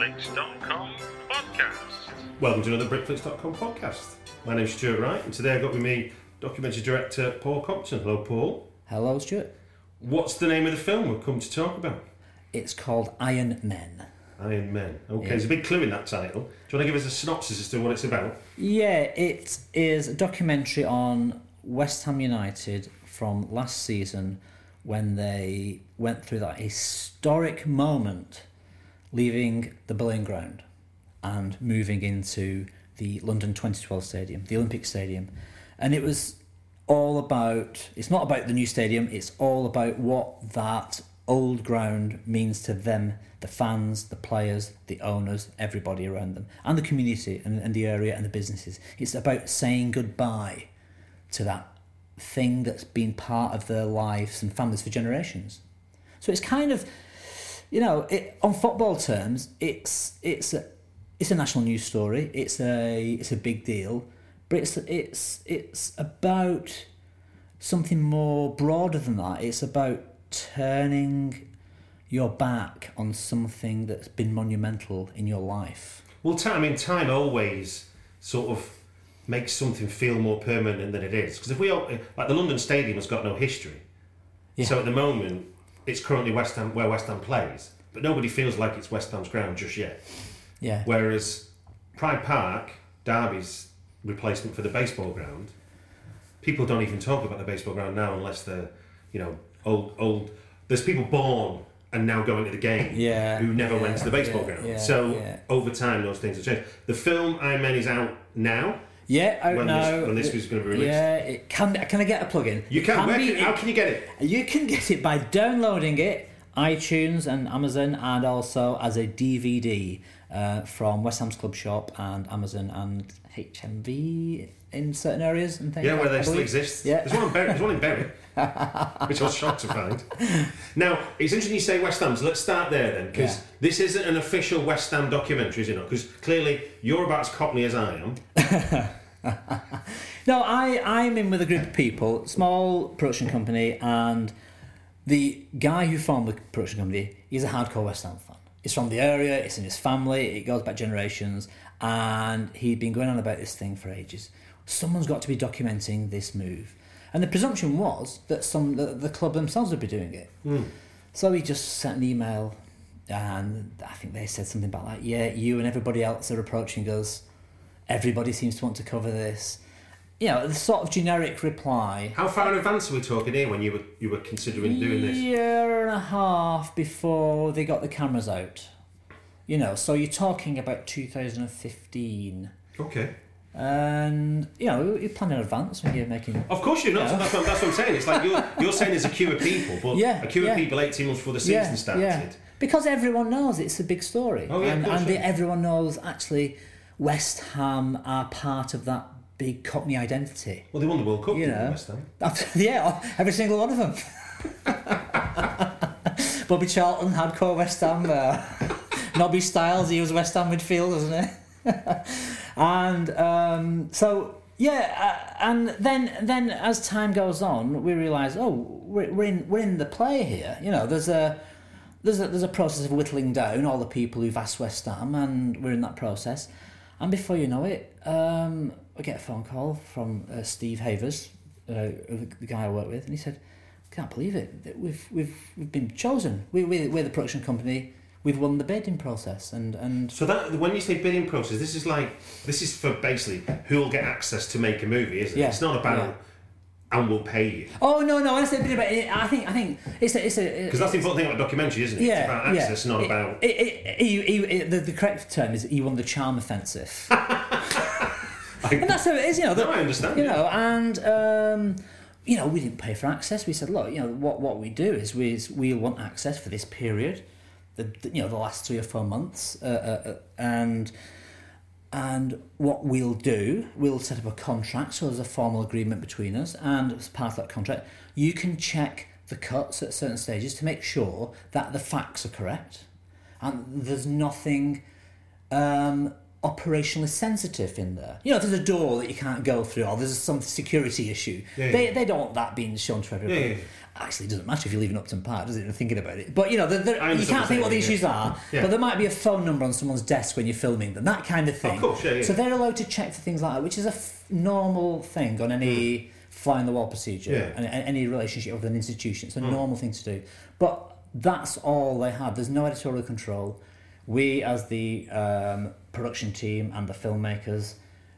BritFlicks.com podcast. Welcome to another BritFlicks.com podcast. My name's Stuart Wright, and today I've got with me documentary director Paul Crompton. Hello, Paul. Hello, Stuart. What's the name of the film we've come to talk about? It's called Iron Men. Iron Men. Okay, Yeah. there's a big clue in that title. Do you want to give us a synopsis as to what it's about? Yeah, it is a documentary on West Ham United from last season when they went through that historic moment leaving the Boleyn Ground and moving into the London 2012 Stadium, the Olympic Stadium. And it was all about, it's not about the new stadium, it's all about what that old ground means to them, the fans, the players, the owners, everybody around them, and the community and, and the area and the businesses. It's about saying goodbye to that thing that's been part of their lives and families for generations. So it's kind of, you know, it, on football terms, it's it's a, it's a national news story. It's a it's a big deal, but it's it's it's about something more broader than that. It's about turning your back on something that's been monumental in your life. Well, time, I mean, time always sort of makes something feel more permanent than it is. Because if we all, like the London Stadium has got no history. Yeah. So at the moment, it's currently West Ham where West Ham plays, but nobody feels like it's West Ham's ground just yet. Yeah. Whereas Pride Park, Derby's replacement for the baseball ground, people don't even talk about the baseball ground now unless they're, you know, old old. There's people born and now going to the game Yeah, who never yeah, went to the baseball yeah, ground. so over time, those things have changed. The film Man is out now. Yeah, out When now. this- when this was gonna be released. Yeah, it can. Can I get a plug-in? You can. where be- can how can you get it? You can get it by downloading it, iTunes and Amazon, and also as a DVD uh, from West Ham's Club Shop and Amazon and HMV in certain areas and things. Yeah, where I they still exist. Yeah. There's one in Bury, there's one in Bury which I was shocked to find. Now, it's interesting you say West Ham, so let's start there then, because Yeah. this isn't an official West Ham documentary, is it not? Because clearly you're about as cockney as I am. No, I, I'm in with a group of people, small production company, and the guy who formed the production company, he's a hardcore West Ham fan. He's from the area, it's in his family, it goes back generations, and he'd been going on about this thing for ages. Someone's got to be documenting this move. And the presumption was that some the, the club themselves would be doing it. Hmm. So he just sent an email, and I think they said something about like, yeah, you and everybody else are approaching us. Everybody seems to want to cover this. You know, the sort of generic reply. How far in advance are we talking here when you were you were considering doing this? Year and a half before they got the cameras out. You know, so you're talking about 2015. Okay. And, you know, you plan in advance when you're making. Of course you're not. Yeah. That's, what, that's what I'm saying. It's like you're, you're saying there's a queue of people, but Yeah, a queue yeah. of people 18 months before the season started. Yeah. Because everyone knows it's a big story. Oh, yeah, and and yeah. everyone knows actually West Ham are part of that big Cockney identity. Well, they won the World Cup, You know. West Ham? yeah, every single one of them. Bobby Charlton, hardcore West Ham. Uh, Nobby Stiles, he was West Ham midfield, wasn't he? and um, so yeah, uh, and then then as time goes on, we realise, oh, we're, we're in we're in the play here. You know, there's a there's a, there's a process of whittling down all the people who've asked West Ham, and we're in that process. And before you know it, um, I get a phone call from uh, Steve Havers, uh, the guy I work with, and he said, "Can't believe it! We've we've we've been chosen. We we we're the production company. We've won the bidding process, and and So that when you say bidding process, this is like this is for basically who will get access to make a movie, isn't it? Yeah, It's not about yeah. And we'll pay you oh no no, I said a bit about it. I think I think it's a it's a because that's the important thing about documentary, isn't it? yeah, it's about access, yeah. not It- about. It, it, it- the, the correct term is you won the charm offensive. and that's how it is, you know. No, I understand, You know, and um, you know, we didn't pay for access. We said, look, you know, what what we do is we is we want access for this period, the, the you know the last three or four months, uh, uh, uh, and and what we'll do, we'll set up a contract. So there's a formal agreement between us, and as part of that contract, you can check the cuts at certain stages to make sure that the facts are correct, and there's nothing um, operationally sensitive in there. You know, if there's a door that you can't go through, or there's some security issue, Yeah, they, yeah. they don't want that being shown to everybody. Yeah. Actually, it doesn't matter if you live in Upton Park, does it? You're thinking about it. But, you know, there, I you can't think what the issues are, but there might be a phone number on someone's desk when you're filming them, that kind of thing. Of course. So they're allowed to check for things like that, which is a f- normal thing on any fly in the wall procedure Yeah. and, and any relationship with an institution. It's a normal thing to do. But that's all they had. There's no editorial control. We, as the um, production team and the filmmakers,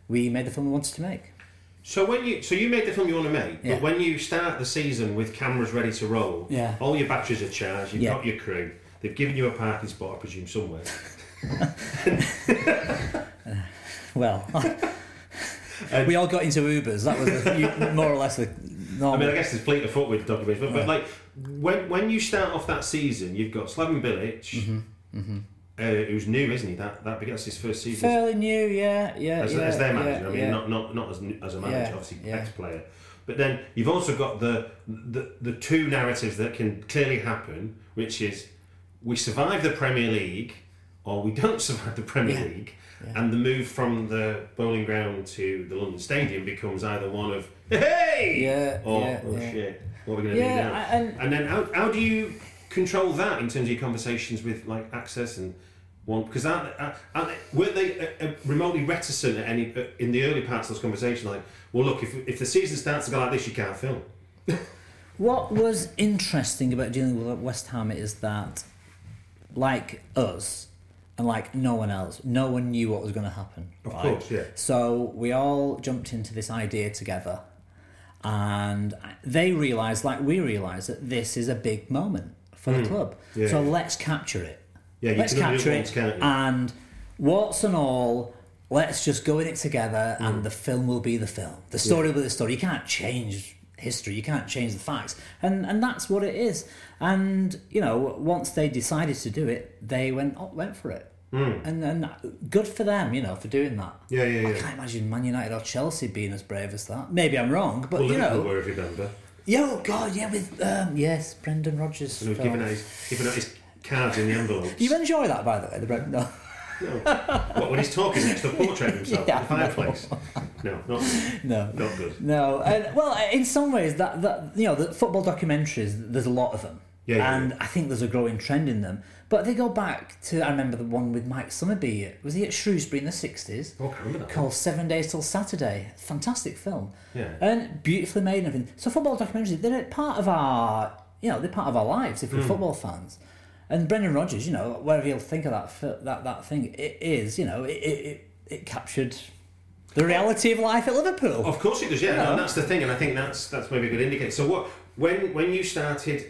we made the film we wanted to make. So when you so you made the film you want to make, Yeah. but when you start the season with cameras ready to roll, Yeah. all your batteries are charged, you've Yeah. got your crew, they've given you a parking spot, I presume somewhere. Well, we all got into Ubers. That was the, you, more or less the I mean, I guess there's fleet of foot with the documentaries, but, but like when when you start off that season, you've got Slaven Bilic, Mm-hmm, Uh, who's new, isn't he? That that begins his first season Fairly new, yeah, yeah, as, yeah. as their yeah, manager. I mean, yeah. not not not as as a manager, Yeah, obviously yeah. ex-player. But then you've also got the, the the two narratives that can clearly happen, which is we survive the Premier League or we don't survive the Premier Yeah. League, and the move from the Boleyn ground to the London Stadium becomes either one of hey Yeah, or yeah, oh yeah. shit, what are we going to Yeah, do now? I- and- and then how, how do you control that in terms of your conversations with like access and one because that uh, uh, weren't they uh, uh, remotely reticent at any uh, in the early parts of this conversation? like well look if, if the season starts to go like this you can't film What was interesting about dealing with West Ham is that, like us, and like no one else, no one knew what was going to happen. Of right? course, yeah. So we all jumped into this idea together, and they realised, like we realised, that this is a big moment for the club. Yeah, so let's capture it. Yeah, you let's can capture it once, and warts and all. Let's just go in it together, Hmm. and the film will be the film. The story will be the story. You can't change history. You can't change the facts, and and that's what it is. And you know, once they decided to do it, they went oh, went for it, and and good for them, you know, for doing that. Yeah, Yeah, yeah, I can't imagine Man United or Chelsea being as brave as that. Maybe I'm wrong, but well you know, were if you remember yeah, oh God, yeah, with um, yes, Brendan Rodgers. and film. giving out his giving out his cards in the envelopes you enjoy that, by the way? The Brendan. No. what when he's talking next to a portrait of himself Yeah, at the fireplace no not No. not good No, and well, in some ways, that that you know, the football documentaries, there's a lot of them, Yeah, yeah, and yeah. I think there's a growing trend in them. But they go back to I remember the one with Mike Summerbee. Was he at Shrewsbury in the sixties? Oh, I can't remember that Called Seven Days Till Saturday. Fantastic film. Yeah. And beautifully made and everything. So football documentaries, they're part of our, you know, they're part of our lives if we're Hmm. football fans. And Brendan Rodgers, you know, whatever you'll think of that that that thing, it is, you know, it it, it, captured the reality of life at Liverpool. Of course it does, yeah. know. And that's the thing, and I think that's that's maybe a good indicator. So what when when you started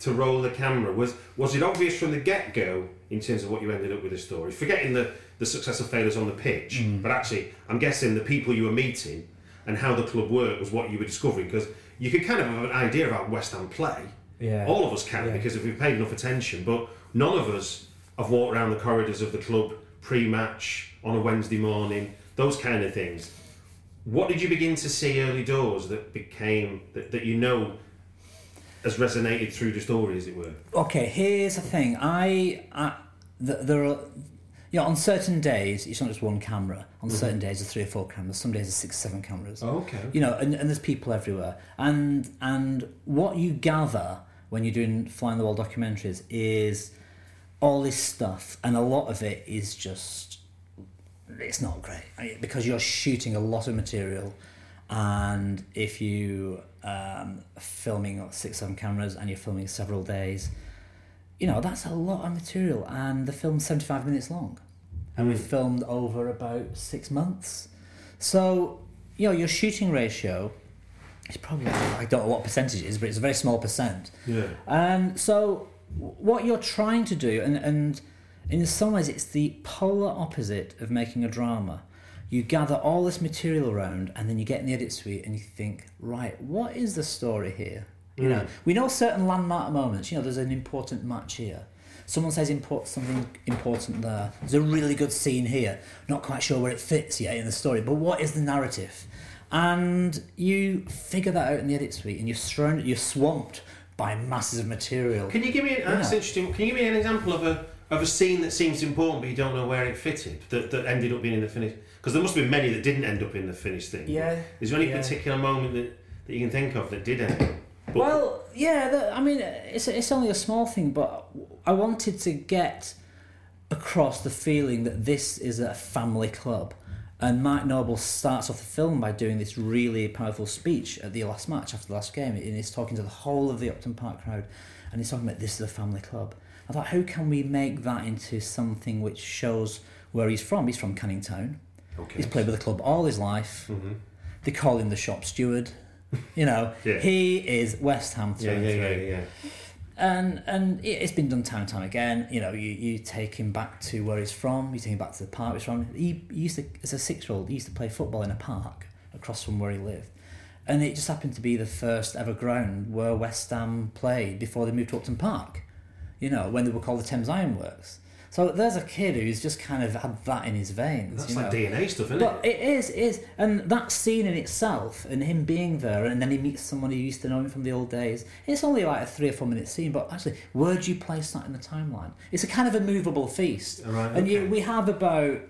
to roll the camera, was was it obvious from the get go in terms of what you ended up with the story? Forgetting the the success or failures on the pitch, Mm. but actually, I'm guessing the people you were meeting and how the club worked was what you were discovering because you could kind of have an idea about West Ham play. Yeah. All of us can Yeah. because if we've paid enough attention, but none of us have walked around the corridors of the club pre-match on a Wednesday morning. Those kind of things. What did you begin to see early doors that became that, that you know has resonated through the story, as it were? Okay, here's the thing. I, I th- there are, you know, on certain days it's not just one camera. On mm-hmm. certain days there's three or four cameras. Some days there's six, seven cameras. Oh, okay. You know, and, and there's people everywhere. And and what you gather when you're doing flying the wall documentaries is all this stuff, and a lot of it is just it's not great because you're shooting a lot of material, and if you um, filming six seven cameras and you're filming several days, you know that's a lot of material, and the film's seventy five minutes long, and we filmed over about six months, so you know your shooting ratio is probably I don't know what percentage it is, but it's a very small percent. Yeah. And so, what you're trying to do, and, and in some ways, it's the polar opposite of making a drama. You gather all this material around, and then you get in the edit suite and you think, right, what is the story here? You know, mm. we know certain landmark moments. You know, there's an important match here. Someone says import something important there. There's a really good scene here. Not quite sure where it fits yet in the story, but what is the narrative? And you figure that out in the edit suite, and you're surrounded, you're swamped by masses of material. Can you give me? Uh, an, That's Yeah. interesting. Can you give me an example of a of a scene that seems important but you don't know where it fitted that, that ended up being in the finish? Because there must have been many that didn't end up in the finished thing. Yeah, Is there any yeah. particular moment that, that you can think of that did end? up? Well, yeah, the, I mean, it's it's only a small thing, but I wanted to get across the feeling that this is a family club. And Mark Noble starts off the film by doing this really powerful speech at the last match after the last game, and he's talking to the whole of the Upton Park crowd, and he's talking about this is a family club. I thought, how can we make that into something which shows where he's from? He's from Canning Town. Okay. He's played with the club all his life. Mhm. They call him the shop steward. You know, Yeah. he is West Ham through yeah, yeah, yeah, yeah. And and it- it's been done time and time again. You know, you, you take him back to where he's from. You take him back to the park he's from. He, he used to, as a six year old, he used to play football in a park across from where he lived. And it just happened to be the first ever ground where West Ham played before they moved to Upton Park. You know, when they were called the Thames Ironworks. So there's a kid who's just kind of had that in his veins. That's you like know. DNA stuff, isn't But it? But it is, it is. And that scene in itself, and him being there, and then he meets someone who used to know him from the old days, it's only like a three or four minute scene, but actually, where do you place that in the timeline? It's a kind of a movable feast. Right, And you, we have about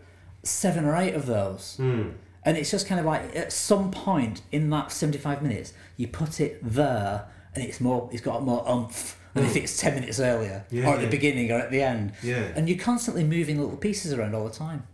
seven or eight of those. Hmm. And it's just kind of like, at some point in that 75 minutes, you put it there, and it's more, it's got more umph than if it's 10 minutes earlier, Hmm. Yeah, or at yeah. the beginning, or at the end. Yeah. And you're constantly moving little pieces around all the time.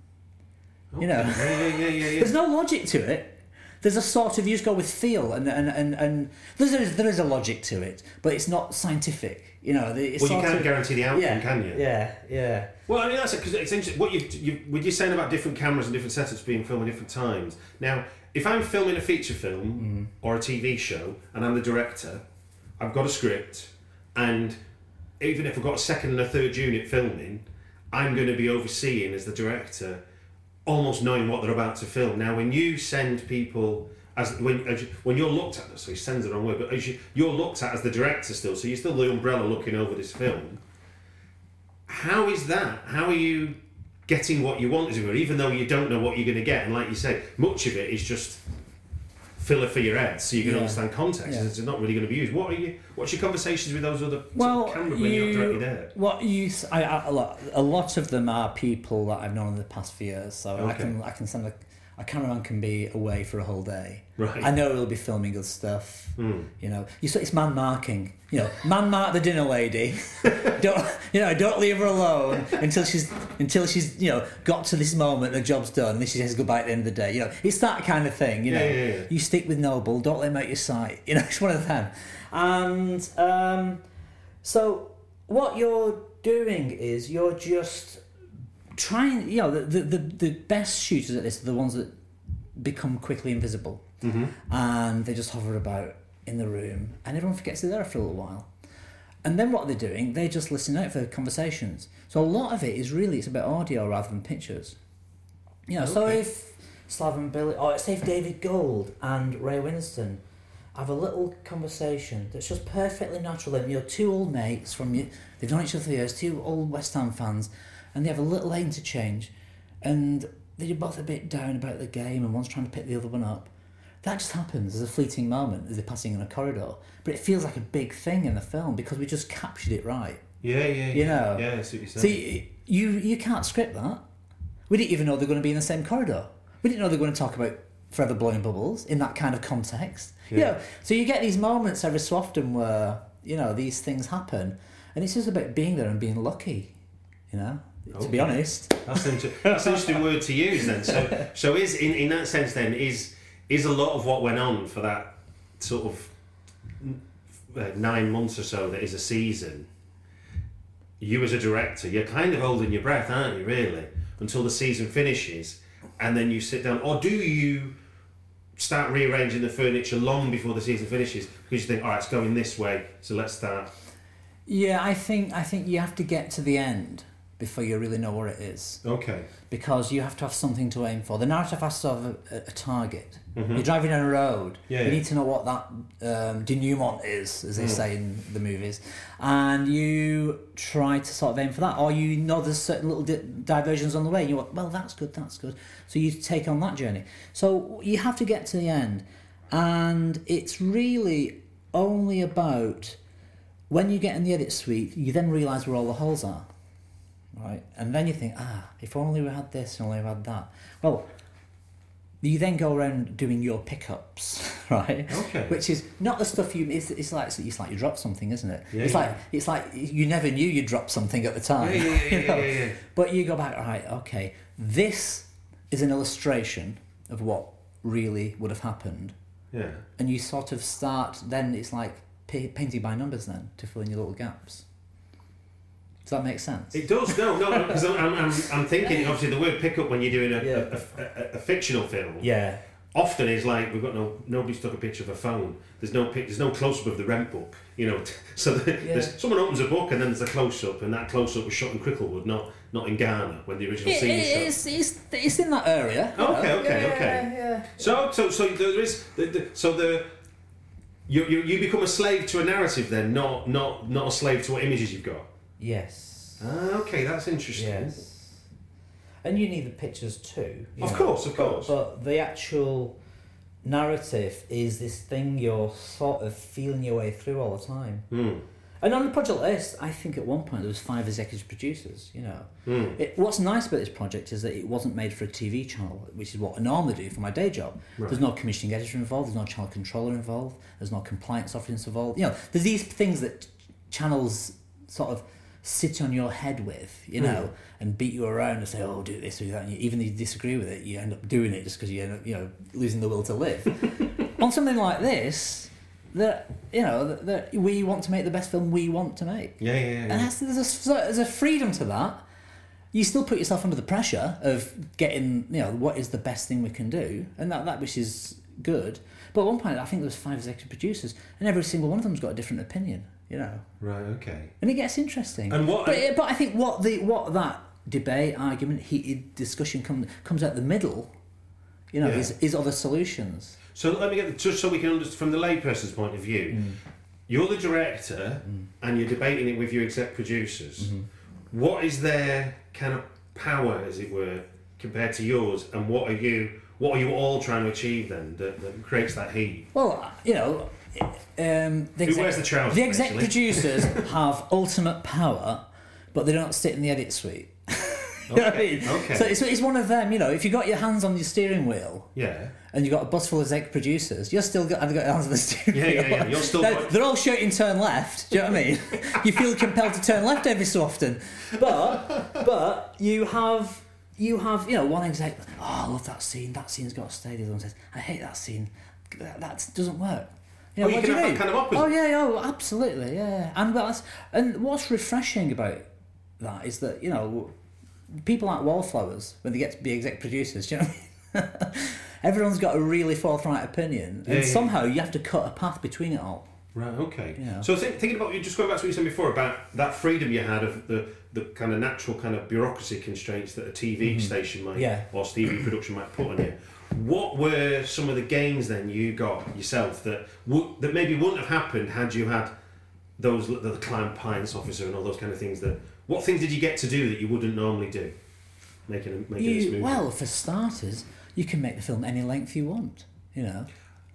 You know? Yeah, yeah, yeah. There's no logic to it. There's a sort of you just go with feel, and and and, and there's there is, there is a logic to it, but it's not scientific. You know, it's Well, you can't of- guarantee the outcome, yeah, can you? Yeah, yeah. Well, I mean that's because it's interesting. What you you were you're saying about different cameras and different setups being filmed at different times. Now, if I'm filming a feature film or a TV show and I'm the director, I've got a script, and even if I've got a second and a third unit filming, I'm going to be overseeing as the director, almost knowing what they're about to film. Now, when you send people. As when, as when you're looked at, sorry, sends the wrong way, but you, you're looked at as the director still, so you're still the umbrella looking over this film how is that? How are you getting what you want as were, even though you don't know what you're going to get? And like you say, much of it is just filler for your head, so you can Yeah. understand context. Yeah. It's not really going to be used. What are you? What's your conversations with those other Well, camera when you're not directly there? what you, I, I- a lot, a lot of them are people that I've known in the past few years. So I can, I can send a, a cameraman can be away for a whole day. Right. I know he'll be filming good stuff. Hmm. You know, you say it's man marking. You know, man mark the dinner lady. don't you know? Don't leave her alone until she's until she's you know got to this moment. The job's done. And then she says goodbye at the end of the day. You know, it's that kind of thing. You know, Yeah, yeah, yeah. you stick with Noble. Don't let him out your sight. You know, it's one of them. And um, so what you're doing is you're just trying. You know, the the, the, the best shooters at this are the ones that become quickly invisible, Mm-hmm. and they just hover about in the room, and everyone forgets they're there for a little while. And then what they're doing, they're just listen out for conversations. So a lot of it is really it's about audio rather than pictures. You know, so if Slaven Bilic, or say if David Gold and Ray Winstone have a little conversation that's just perfectly natural. And you're two old mates from you, they've known each other for years, two old West Ham fans, and they have a little interchange, and they're both a bit down about the game, and one's trying to pick the other one up. That just happens as a fleeting moment as they're passing in a corridor, but it feels like a big thing in the film because we just captured it right. Yeah, yeah, yeah. You know. Yeah, see what you're saying. See, you you can't script that. We didn't even know they're going to be in the same corridor. We didn't know they're going to talk about forever blowing bubbles in that kind of context. You Yeah. know, so you get these moments every so often where you know, these things happen, and it's just about being there and being lucky, you know. To be honest, That's an, inter- that's an interesting word to use then. So, so is in, in that sense then is is a lot of what went on for that sort of uh, nine months or so that is a season. You as a director, you're kind of holding your breath, aren't you? Really, until the season finishes, and then you sit down, or do you? Start rearranging the furniture long before the season finishes because you think, all right, it's going this way, so let's start. yeah, I think I think you have to get to the end before you really know where it is. Okay. because you have to have something to aim for. The narrative has to have a, a target. You're driving down a road. Mm-hmm. Yeah, you yeah. need to know what that um, denouement is, as they Mm. say in the movies, and you try to sort of aim for that. Or you know there's certain little di- diversions on the way. And you go, well, that's good, that's good. So you take on that journey. So you have to get to the end, and it's really only about when you get in the edit suite, you then realise where all the holes are right? And then you think, ah, if only we had this and only we had that. Well, you then go around doing your pickups, right? Okay. Which is not the stuff you. It's, it's like it's like you drop something, isn't it? Yeah, it's yeah. like it's like you never knew you dropped something at the time. Yeah, yeah, yeah, you know? yeah, yeah, yeah. But you go back, right? Okay, this is an illustration of what really would have happened, Yeah. and you sort of start. Then it's like painting by numbers, then to fill in your little gaps. Does that make sense? It does, no, no, because I'm, I'm, I'm, I'm thinking, obviously, the word pickup when you're doing a, Yeah. a, a, a fictional film yeah. often is like, we've got no, nobody's took a picture of a phone. There's no pic, there's no close up of the rent book, you know. So the, there's, someone opens a book and then there's a close up, and that close up was shot in Cricklewood, not not in Ghana when the original It, scene was shot. it's, it's, it's in that area. you Okay, know. okay, Yeah, okay. yeah, yeah. So, so, so there is, the, the, so the. You, you, you become a slave to a narrative then, not not not a slave to what images you've got. Yes. Ah, okay, that's interesting. Yes. And you need the pictures too. Of know. course, of course. But the actual narrative is this thing you're sort of feeling your way through all the time. Hmm. And on the project list, I think at one point there was five executive producers. You know, Hmm. it, what's nice about this project is that it wasn't made for a TV channel, which is what I normally do for my day job. There's no commissioning editor involved. There's no channel controller involved. There's no compliance officer involved. You know, there's these things that channels sort of sit on your head with, you know, hmm. and beat you around and say, "Oh, do this, do that." And you, even though you disagree with it, you end up doing it just because you end up, you know, losing the will to live. on something like this, that you know, that, that we want to make the best film we want to make. Yeah, yeah, yeah. And that's, there's, a, there's a freedom to that. You still put yourself under the pressure of getting, you know, what is the best thing we can do, and that, that which is good. But at one point, I think there was five executive producers, and every single one of them's got a different opinion, you know, Right, okay. and it gets interesting. And what- But, but I think what the what that debate, argument, heated discussion comes comes out the middle, you know, Yeah. is, is other solutions. So let me get the, just so we can understand from the layperson's point of view. Mm. You're the director, and you're debating it with your exec producers. Mm-hmm. What is their kind of power, as it were, compared to yours, and what are you? What are you all trying to achieve then that, that creates that heat? Well, you know, um, the Who wears the trousers, The exec basically? producers have ultimate power, but they don't sit in the edit suite. you know what I mean? okay. So it's, it's one of them. You know, if you got your hands on your steering wheel Yeah. and you got a bus full of exec producers, you're still got, have got your hands on the steering Yeah, wheel. yeah, yeah. You're still Now, got- they're all shouting turn left. Do you know what I mean? you feel compelled to turn left every so often, but but you have. You have, you know, one exec. Oh, I love that scene. That scene's got to stay. The other one says, I hate that scene. That, that doesn't work. You Oh, you what can do have that mean? kind of opposite. Oh yeah, yeah, oh, absolutely, yeah. And well, that's, and what's refreshing about that is that you know, people like Wallflowers when they get to be exec producers, do you know what I mean? Everyone's got a really forthright opinion, and yeah. somehow you have to cut a path between it all. Right. Okay. Yeah. So think, thinking about you just going back to what you said before about that freedom you had of the the kind of natural kind of bureaucracy constraints that a TV station might Mm-hmm. Yeah. or TV production might put on you. What were some of the gains then you got yourself that would that maybe wouldn't have happened had you had those the, compliance officer and all those kind of things that what things did you get to do that you wouldn't normally do making a, making this You, movie well, for starters, you can make the film any length you want. You know,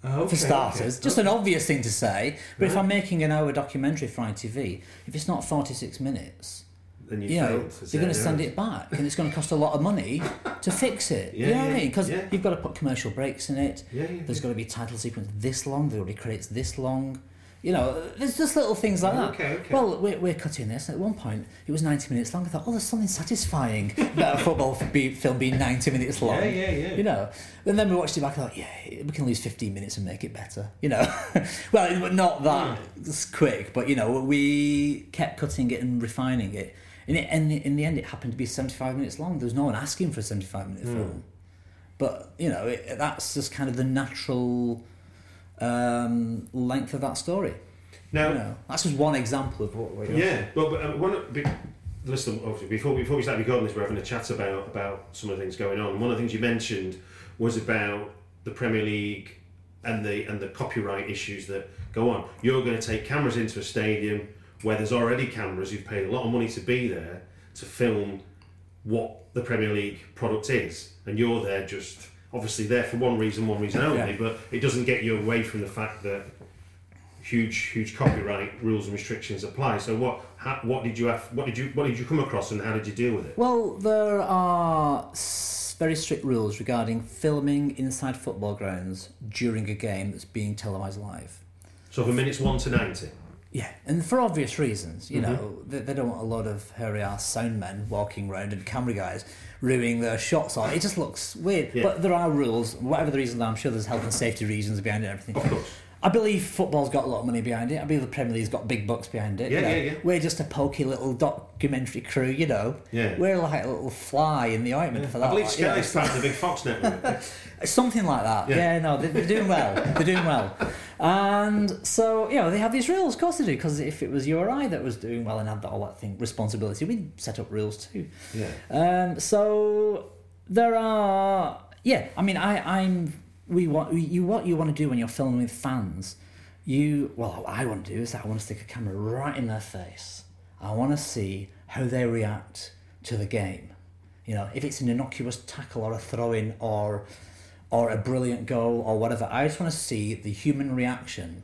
Oh, for starters, okay. just an obvious thing to say. But if I'm making an hour documentary for ITV, if it's not 46 minutes, then you, you know, failed. They're going to send it back, and it's going to cost a lot of money to fix it. Yeah, you know what I mean? Because yeah. you've got to put commercial breaks in it. Yeah, yeah, There's got to be title sequence this long. There already creates this long. You know, there's just little things like that. Okay, okay. Well, we're, we're cutting this. At one point, it was 90 minutes long. I thought, oh, there's something satisfying about a football be, film being 90 minutes long. Yeah, yeah, yeah. You know, and then we watched it back. I thought, yeah, we can lose 15 minutes and make it better. You know, well, not that hmm. quick, but you know, we kept cutting it and refining it. And, it, and in the end, it happened to be 75 minutes long. There was no one asking for a 75 minute film. But, you know, it, that's just kind of the natural um, length of that story. Now, You know, that's just one example of what we're Yeah, well, but uh, one. Be, listen, obviously, before we before we start recording this, we're having a chat about about some of the things going on. One of the things you mentioned was about the Premier League and the and the copyright issues that go on. You're going to take cameras into a stadium where there's already cameras. You've paid a lot of money to be there to film what the Premier League product is, and you're there just obviously there for one reason, one reason only. Yeah. But it doesn't get you away from the fact that huge huge copyright rules and restrictions apply. So what how, what did you have what did you what did you come across and how did you deal with it? Well, there are very strict rules regarding filming inside football grounds during a game that's being televised live. So for minutes one to ninety. Yeah, and for obvious reasons, you Mm-hmm. know, they, they don't want a lot of hairy ass sound men walking around and camera guys ruining their shots on. It just looks weird. Yeah. But there are rules, whatever the reason, I'm sure there's health and safety reasons behind it and everything. Of course. I believe football's got a lot of money behind it. I believe the Premier League's got big bucks behind it. Yeah, you know. yeah, yeah. We're just a pokey little documentary crew, you know. Yeah. We're like a little fly in the ointment for that. I believe like, you know. Part of the big Fox network. Something like that. Yeah. Yeah, no, they're, they're doing well. they're doing well. And so, you know, they have these rules. Of course they do, because if it was you or I that was doing well and had that, all that thing, responsibility, we'd set up rules too. yeah. Um, so there are, yeah. I mean, I, I'm. We want you. What you want to do when you're filming with fans, you. Well, what I want to do is I want to stick a camera right in their face. I want to see how they react to the game. You know, if it's an innocuous tackle or a throw-in or or a brilliant goal or whatever, I just want to see the human reaction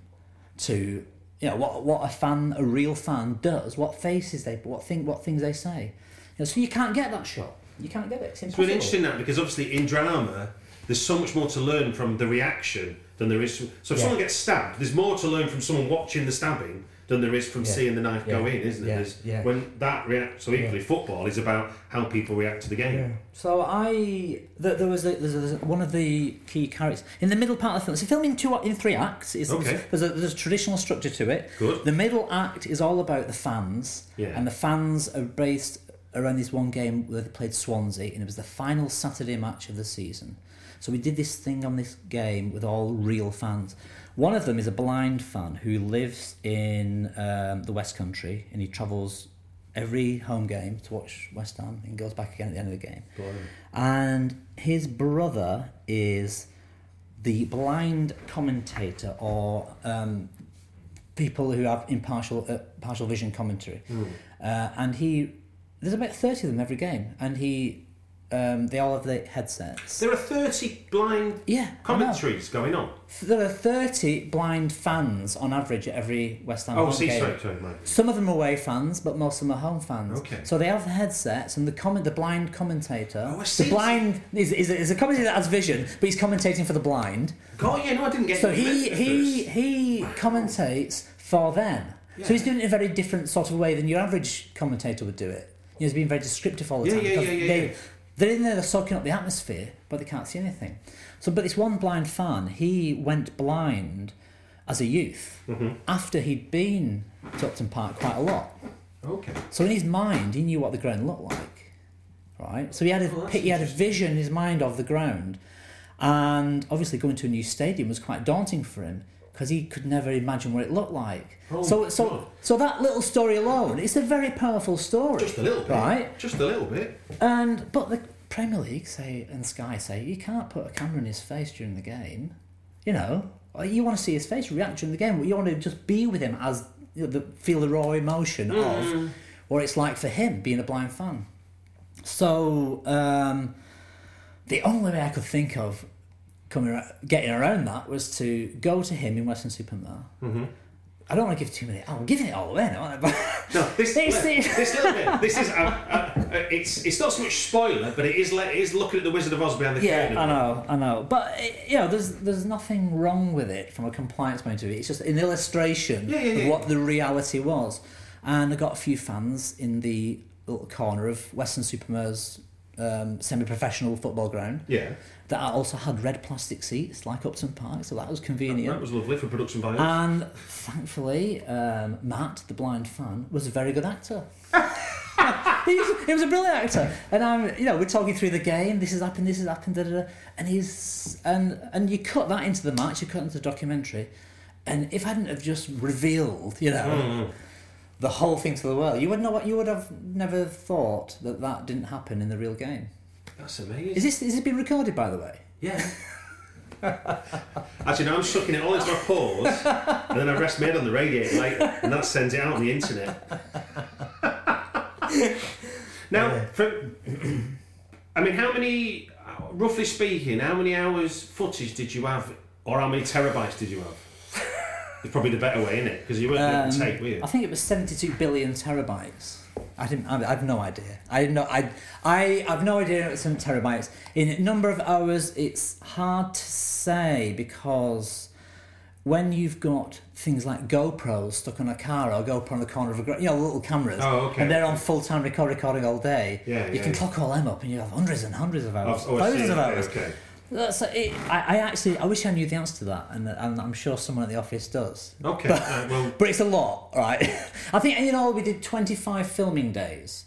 to you know what what a fan, a real fan, does. What faces they, what thing, what things they say. You know, so you can't get that shot. You can't get it. It's It's really interesting that because obviously in drama there's so much more to learn from the reaction than there is. From, so if Yeah. someone gets stabbed, there's more to learn from someone watching the stabbing than there is from Yeah. seeing the knife go in, isn't it? Yeah. Yeah. When that react, so equally football is about how people react to the game. So I there, there was a, there's a, one of the key characters in the middle part of the film. It's a film in two in three acts. It's, Okay. There's a, there's a traditional structure to it. Good. The middle act is all about the fans, Yeah. and the fans are based around this one game where they played Swansea, and it was the final Saturday match of the season. So we did this thing on this game with all real fans. One of them is a blind fan who lives in um, the West Country, and he travels every home game to watch West Ham and goes back again at the end of the game. And his brother is the blind commentator or um, people who have impartial uh, partial vision commentary. Uh, and he there's about 30 of them every game and he um, they all have the headsets. There are 30 blind Yeah, commentaries going on. There are 30 blind fans on average at every West Ham Oh, home see, game. sorry, sorry, Mike. Some of them are away fans, but most of them are home fans. Okay. So they have the headsets, and the comment, the blind commentator, Oh, I see. the blind is, is, is a commentator that has vision, but he's commentating for the blind. God, yeah, no, I didn't get So he he he commentates for them. So he's doing it in a very different sort of way than your average commentator would do it. You know, he's being very descriptive all the Yeah, time. yeah, yeah, yeah, they, yeah. They're in there, they're soaking up the atmosphere, but they can't see anything. So, but this one blind fan, he went blind as a youth Mm-hmm. after he'd been to Upton Park quite a lot. Okay. So in his mind, he knew what the ground looked like, right? So he had a Oh, he had a vision in his mind of the ground, and obviously going to a new stadium was quite daunting for him because he could never imagine what it looked like. Oh, so so God. so that little story alone, it's a very powerful story, Just a little bit. right? Just a little bit. And but the Premier League say and Sky say you can't put a camera in his face during the game. You know, you want to see his face react during the game. You want to just be with him as you know, the, feel the raw emotion of what it's like for him being a blind fan. So um, the only way I could think of coming getting around that was to go to him in Weston-super-Mare. Mm-hmm. I don't want to give too many. I'm giving it all away now. No, this, the- this little bit. This is. Uh, uh, Uh, it's it's not so much spoiler, but it is le- it is looking at the Wizard of Oz behind the Yeah, curtain. I know, I know, but eh, you know, there's there's nothing wrong with it from a compliance point of view. It's just an illustration Yeah, yeah, of what the reality was, and I got a few fans in the little corner of Weston-super-Mare's um, semi-professional football ground Yeah, that also had red plastic seats like Upton Park, so that was convenient. that was lovely for production values. And thankfully, um, Matt, the blind fan, was a very good actor. he, was, he was a brilliant actor, and I'm, you know, we're talking through the game. This has happened. This has happened. Da, da, da. And he's and and you cut that into the match. You cut into the documentary, and if I hadn't have just revealed, you know, the whole thing to the world, you would know what you would have never thought that that didn't happen in the real game. That's amazing. Is this is it been recorded by the way? Yeah. Actually, now I'm sucking it all into my pores, and then I rest my head on the radiator later, and that sends it out on the internet. now, for, I mean, how many, roughly speaking, how many hours footage did you have, or how many terabytes did you have? It's probably the better way, isn't it? Because you weren't um, Um, tape, were you? I think it was 72 billion terabytes. I didn't. I, I have no idea. I no. I. I have no idea. Some terabytes in number of hours. It's hard to say because when you've got things like GoPros stuck on a car or GoPro on the corner of a, you know, little cameras, Oh, okay. and they're on full time record recording all day. Yeah, you yeah, can yeah. clock all them up, and you have hundreds and hundreds of hours, Oh, oh see. thousands of Okay, hours. okay. That's it. I, I actually. I wish I knew the answer to that, and, and I'm sure someone at the office does. Okay, But, uh, well- but it's a lot, right? I think you know we did 25 filming days,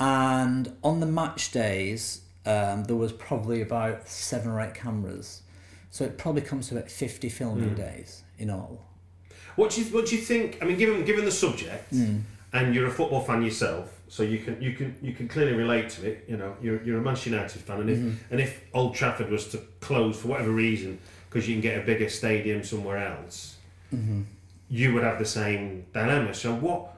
and on the match days um, there was probably about seven or eight cameras, so it probably comes to about 50 filming days in all. What do you What do you think? I mean, given given the subject, Hmm. and you're a football fan yourself, so you can you can you can clearly relate to it. You know, you're you're a Manchester United fan, and if Mm-hmm. and if Old Trafford was to close for whatever reason because you can get a bigger stadium somewhere else, Mm-hmm. you would have the same dilemma. So what?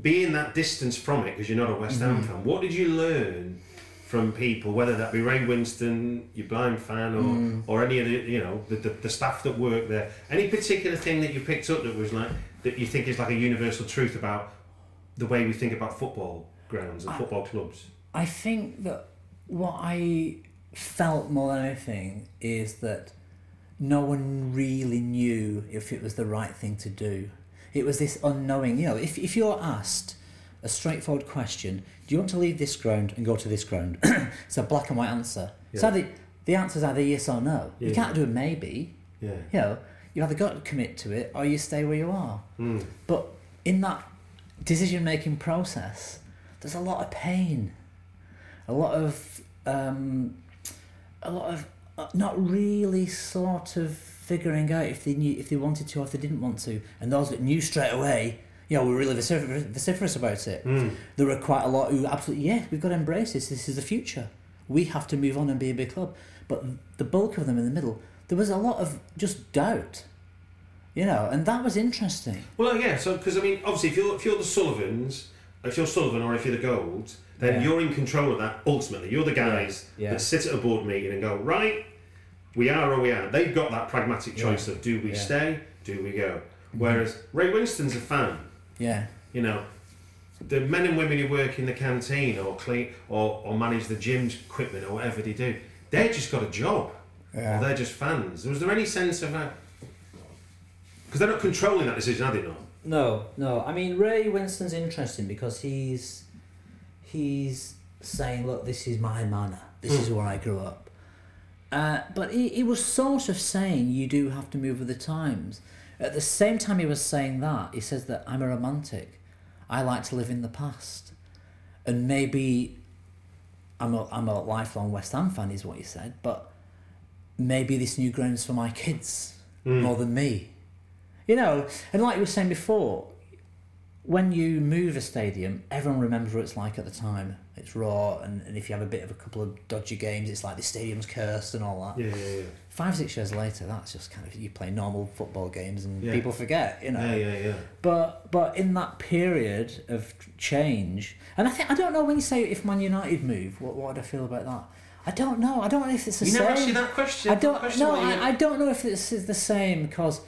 Being that distance from it, because you're not a West Mm-hmm. Ham fan, what did you learn? From people, whether that be Ray Winstone, your blind fan, or, Mm. or any of the you know the, the, the staff that work there, any particular thing that you picked up that was like that you think is like a universal truth about the way we think about football grounds and football clubs. I think that what I felt more than anything is that no one really knew if it was the right thing to do. It was this unknowing. You know, if, if you're asked a straightforward question, do you want to leave this ground and go to this ground? it's a black and white answer. So Yeah. the, answer is either yes or no. You can't do a maybe. Yeah. You know, you either got to commit to it or you stay where you are. Hmm. But in that decision making process, there's a lot of pain, a lot of um, a lot of uh, not really sort of figuring out if they knew if they wanted to or if they didn't want to, and those that knew straight away. You know, were really vociferous, vociferous about it. There were quite a lot who absolutely, yeah, we've got to embrace this. This is the future. We have to move on and be a big club. But the bulk of them in the middle, there was a lot of just doubt. You know, and that was interesting. Well, yeah. So because I mean, obviously, if you're if you're the Sullivans, if you're Sullivan or if you're the Golds, then Yeah. you're in control of that. Ultimately, you're the guys Yeah. that sit at a board meeting and go right. We are or we aren't. They've got that pragmatic choice of do we Yeah. stay, do we go. Mm-hmm. Whereas Ray Winstone's a fan. Yeah. You know, the men and women who work in the canteen or clean or, or manage the gym's equipment or whatever they do, they just got a job. Yeah. Or they're just fans. Was there any sense of that? Because they're not controlling that decision, are they not? No, no. I mean, Ray Winstone's interesting because he's he's saying, "Look, this is my manor. This is where I grew up." Uh, but he, he was sort of saying you do have to move with the times. At the same time, he was saying that he says that I'm a romantic. I like to live in the past, and maybe I'm a I'm a lifelong West Ham fan, is what he said. But maybe this new ground's for my kids more than me. You know, and like you were saying before, when you move a stadium, everyone remembers what it's like at the time. It's raw, and, and if you have a bit of a couple of dodgy games, it's like the stadium's cursed and all that. Yeah, yeah, yeah. Five, six years later, that's just kind of you play normal football games and Yeah. people forget, you know. Yeah, yeah, yeah. But but in that period of change, and I think I don't know when you say if Man United move, what what would I feel about that? I don't know. I don't know if it's the You same. You never asked you that question. I don't Question no. where you- I, I don't know if this is the same because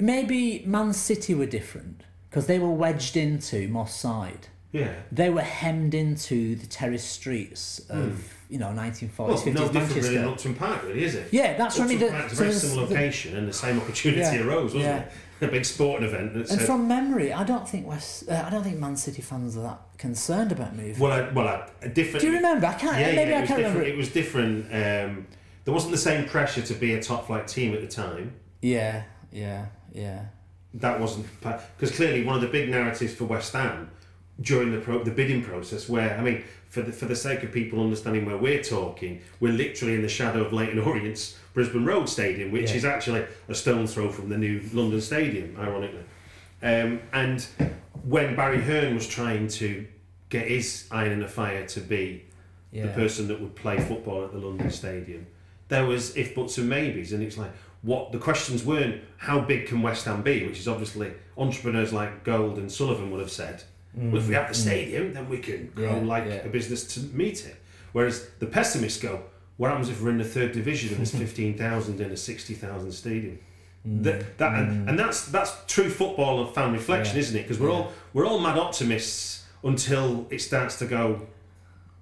maybe Man City were different because they were wedged into Moss side. Yeah. they were hemmed into the terrace streets of you know 1940s, Hmm. Well, 50s, no different 90s. really in. Upton Park, really, is it? Yeah, that's what I mean. Upton the- Park's a so very there's similar the- location, and the same opportunity Yeah. arose, wasn't Yeah. it? A big sporting event And said, from memory, I don't think West, uh, I don't think Man City fans are that concerned about moving. well, I, well, I, a different. Do you remember? I can't. Yeah, maybe yeah, I can't remember. It was different. Um, there wasn't the same pressure to be a top flight team at the time. Yeah, yeah, yeah. That wasn't because clearly one of the big narratives for West Ham during the pro, the bidding process, where I mean, for the for the sake of people understanding where we're talking, we're literally in the shadow of Leyton Orient's Brisbane Road Stadium, which Yeah. is actually a stone's throw from the new London Stadium, ironically. Um, and when Barry Hearn was trying to get his iron in the fire to be Yeah. the person that would play football at the London Stadium. There was if buts and maybes, and it's like what the questions weren't how big can West Ham be, which is obviously entrepreneurs like Gold and Sullivan would have said. Well, if we have the stadium, then we can grow Mm, Yeah, like yeah. a business to meet it. Whereas the pessimists go, what happens if we're in the third division and there's fifteen thousand in a sixty thousand stadium? Mm. That, that and, and that's that's true football and fan reflection, Yeah. isn't it? Because we're all we're all mad optimists until it starts to go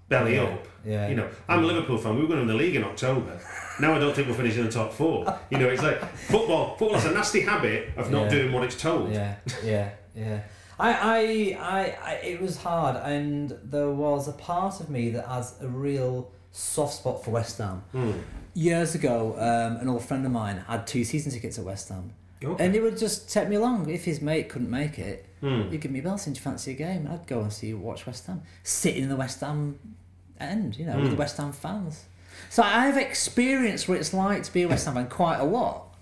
belly up. yeah. You know, I'm a Liverpool fan. We were going to win the league in October. Now I don't think we'll finish in the top four. You know, it's like football. Football has a nasty habit of not Yeah. doing what it's told. Yeah, yeah, yeah. I, I, I, I, it was hard, and there was a part of me that has a real soft spot for West Ham. Hmm. Years ago, um, an old friend of mine had two season tickets at West Ham. Okay. And he would just take me along. If his mate couldn't make it, Hmm. he'd give me a bell, saying, Do you fancy a game? And I'd go and see, you watch West Ham. Sit in the West Ham end, you know, Hmm. with the West Ham fans. So I've experienced what it's like to be a West Ham fan quite a lot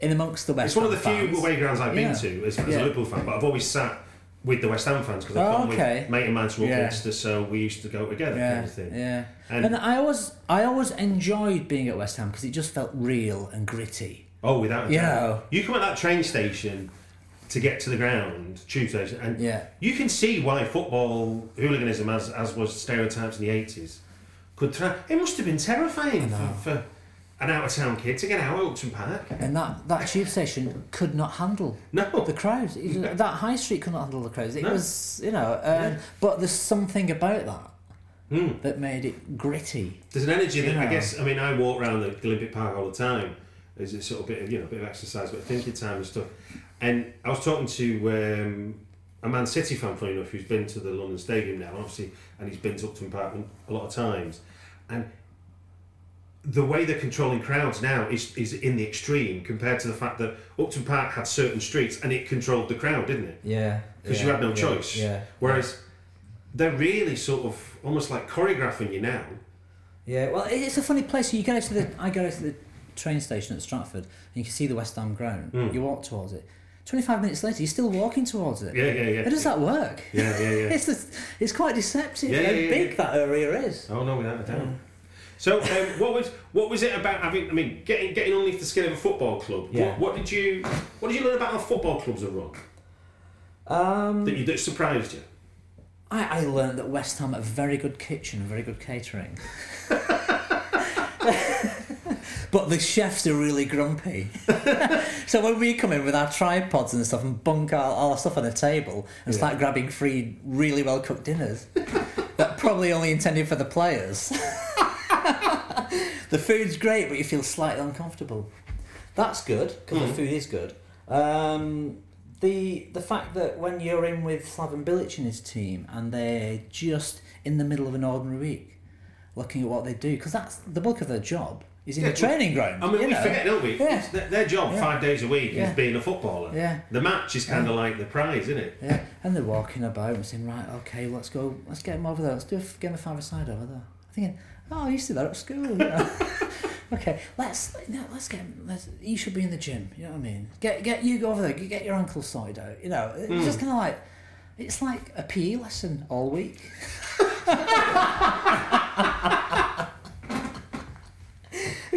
in amongst the West It's one of the Ham few away grounds I've Yeah. been to as, as Yeah. a Liverpool fan, but I've always sat with the West Ham fans because I've Oh, gone okay. with mate of mine's from Yeah. So we used to go together kind Yeah, of thing. yeah. And- And, I always, I always enjoyed being at West Ham because it just felt real and gritty. Oh, without a You doubt. know. You come at that train station to get to the ground, tube station, and Yeah. you can see why football hooliganism, as, as was stereotypes in the 80s, could It must have been terrifying for, for an out of town kid to get out of Upton Park. And that, that tube station could not handle No. the crowds. It- That high street could not handle the crowds. It No. was, you know, um, but there's something about that Hmm. that made it gritty. There's an energy that You I guess. I mean, I walk around the Olympic Park all the time. There's a sort of bit of you know, a bit of exercise, but thinking time and stuff. And I was talking to um, a Man City fan, funny enough, who's been to the London Stadium now, obviously, and he's been to Upton Park a lot of times. And the way they're controlling crowds now is is in the extreme compared to the fact that Upton Park had certain streets and it controlled the crowd, didn't it? Yeah. Because you had no choice. Yeah. Whereas they're really sort of almost like choreographing you now. Yeah, well, it's a funny place. You go to the, I go to the train station at Stratford, and you can see the West Ham ground. Hmm. You walk towards it. Twenty-five minutes later, you're still walking towards it. Yeah, yeah, yeah. How does that work? Yeah, yeah, yeah. It's just, it's quite deceptive Yeah, how yeah, big yeah. that area is. Oh no, without a doubt. So, um, what was what was it about having? I mean, getting getting underneath the skin of a football club. Yeah. What, what did you What did you learn about how football clubs are run Um, that you that surprised you? I, I learned that West Ham have a very good kitchen, very good catering. but the chefs are really grumpy. so when we come in with our tripods and stuff and bunk our, all our stuff on the table and start grabbing free, really well cooked dinners that probably only intended for the players. the food's great, but you feel slightly uncomfortable. That's good because the food is good. Um, the the fact that when you're in with Slaven Bilic and his team and they're just in the middle of an ordinary week, looking at what they do because that's the bulk of their job is in Yeah, the training ground. I mean, we know. forget, don't we? Yeah. Their, their job Yeah. five days a week Yeah. is being a footballer. Yeah. The match is kind of like the prize, isn't it? Yeah, and they're walking about and saying, right, okay, let's go, let's get them over there, let's do a game of five-a-side over there. I'm thinking, oh, I used to do that at school. you know. okay, let's no, let's get. Let's, you should be in the gym. You know what I mean? Get get you go over there. Get your ankle sorted out. You know, it's just hmm. kind of like it's like a PE lesson all week.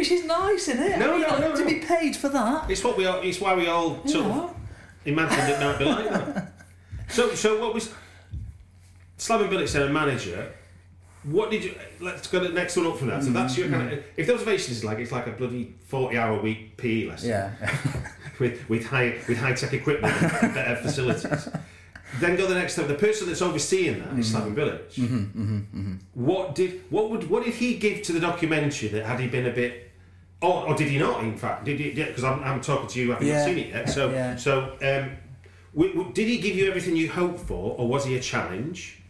Which is nice, isn't it? No, You no, know, no, To no. be paid for that. It's what we all, It's why we all sort know. of imagined it might be like that. So, so what was Slaven Bilic said, a manager? What did you? Let's go to the next one up from that. So that's your mm-hmm. kind of. If the observation is like it's like a bloody forty-hour week PE lesson Yeah. with with high with high tech equipment and better facilities. then go the next step. The person that's overseeing that is Slaven mm-hmm. Bilic. Mm-hmm, what did what would what did he give to the documentary that had he been a bit, or, or did he not? In fact, did he? Because I'm, I'm talking to you, I haven't Yeah. seen it yet. So Yeah. so um, w- w- did he give you everything you hoped for, or was he a challenge?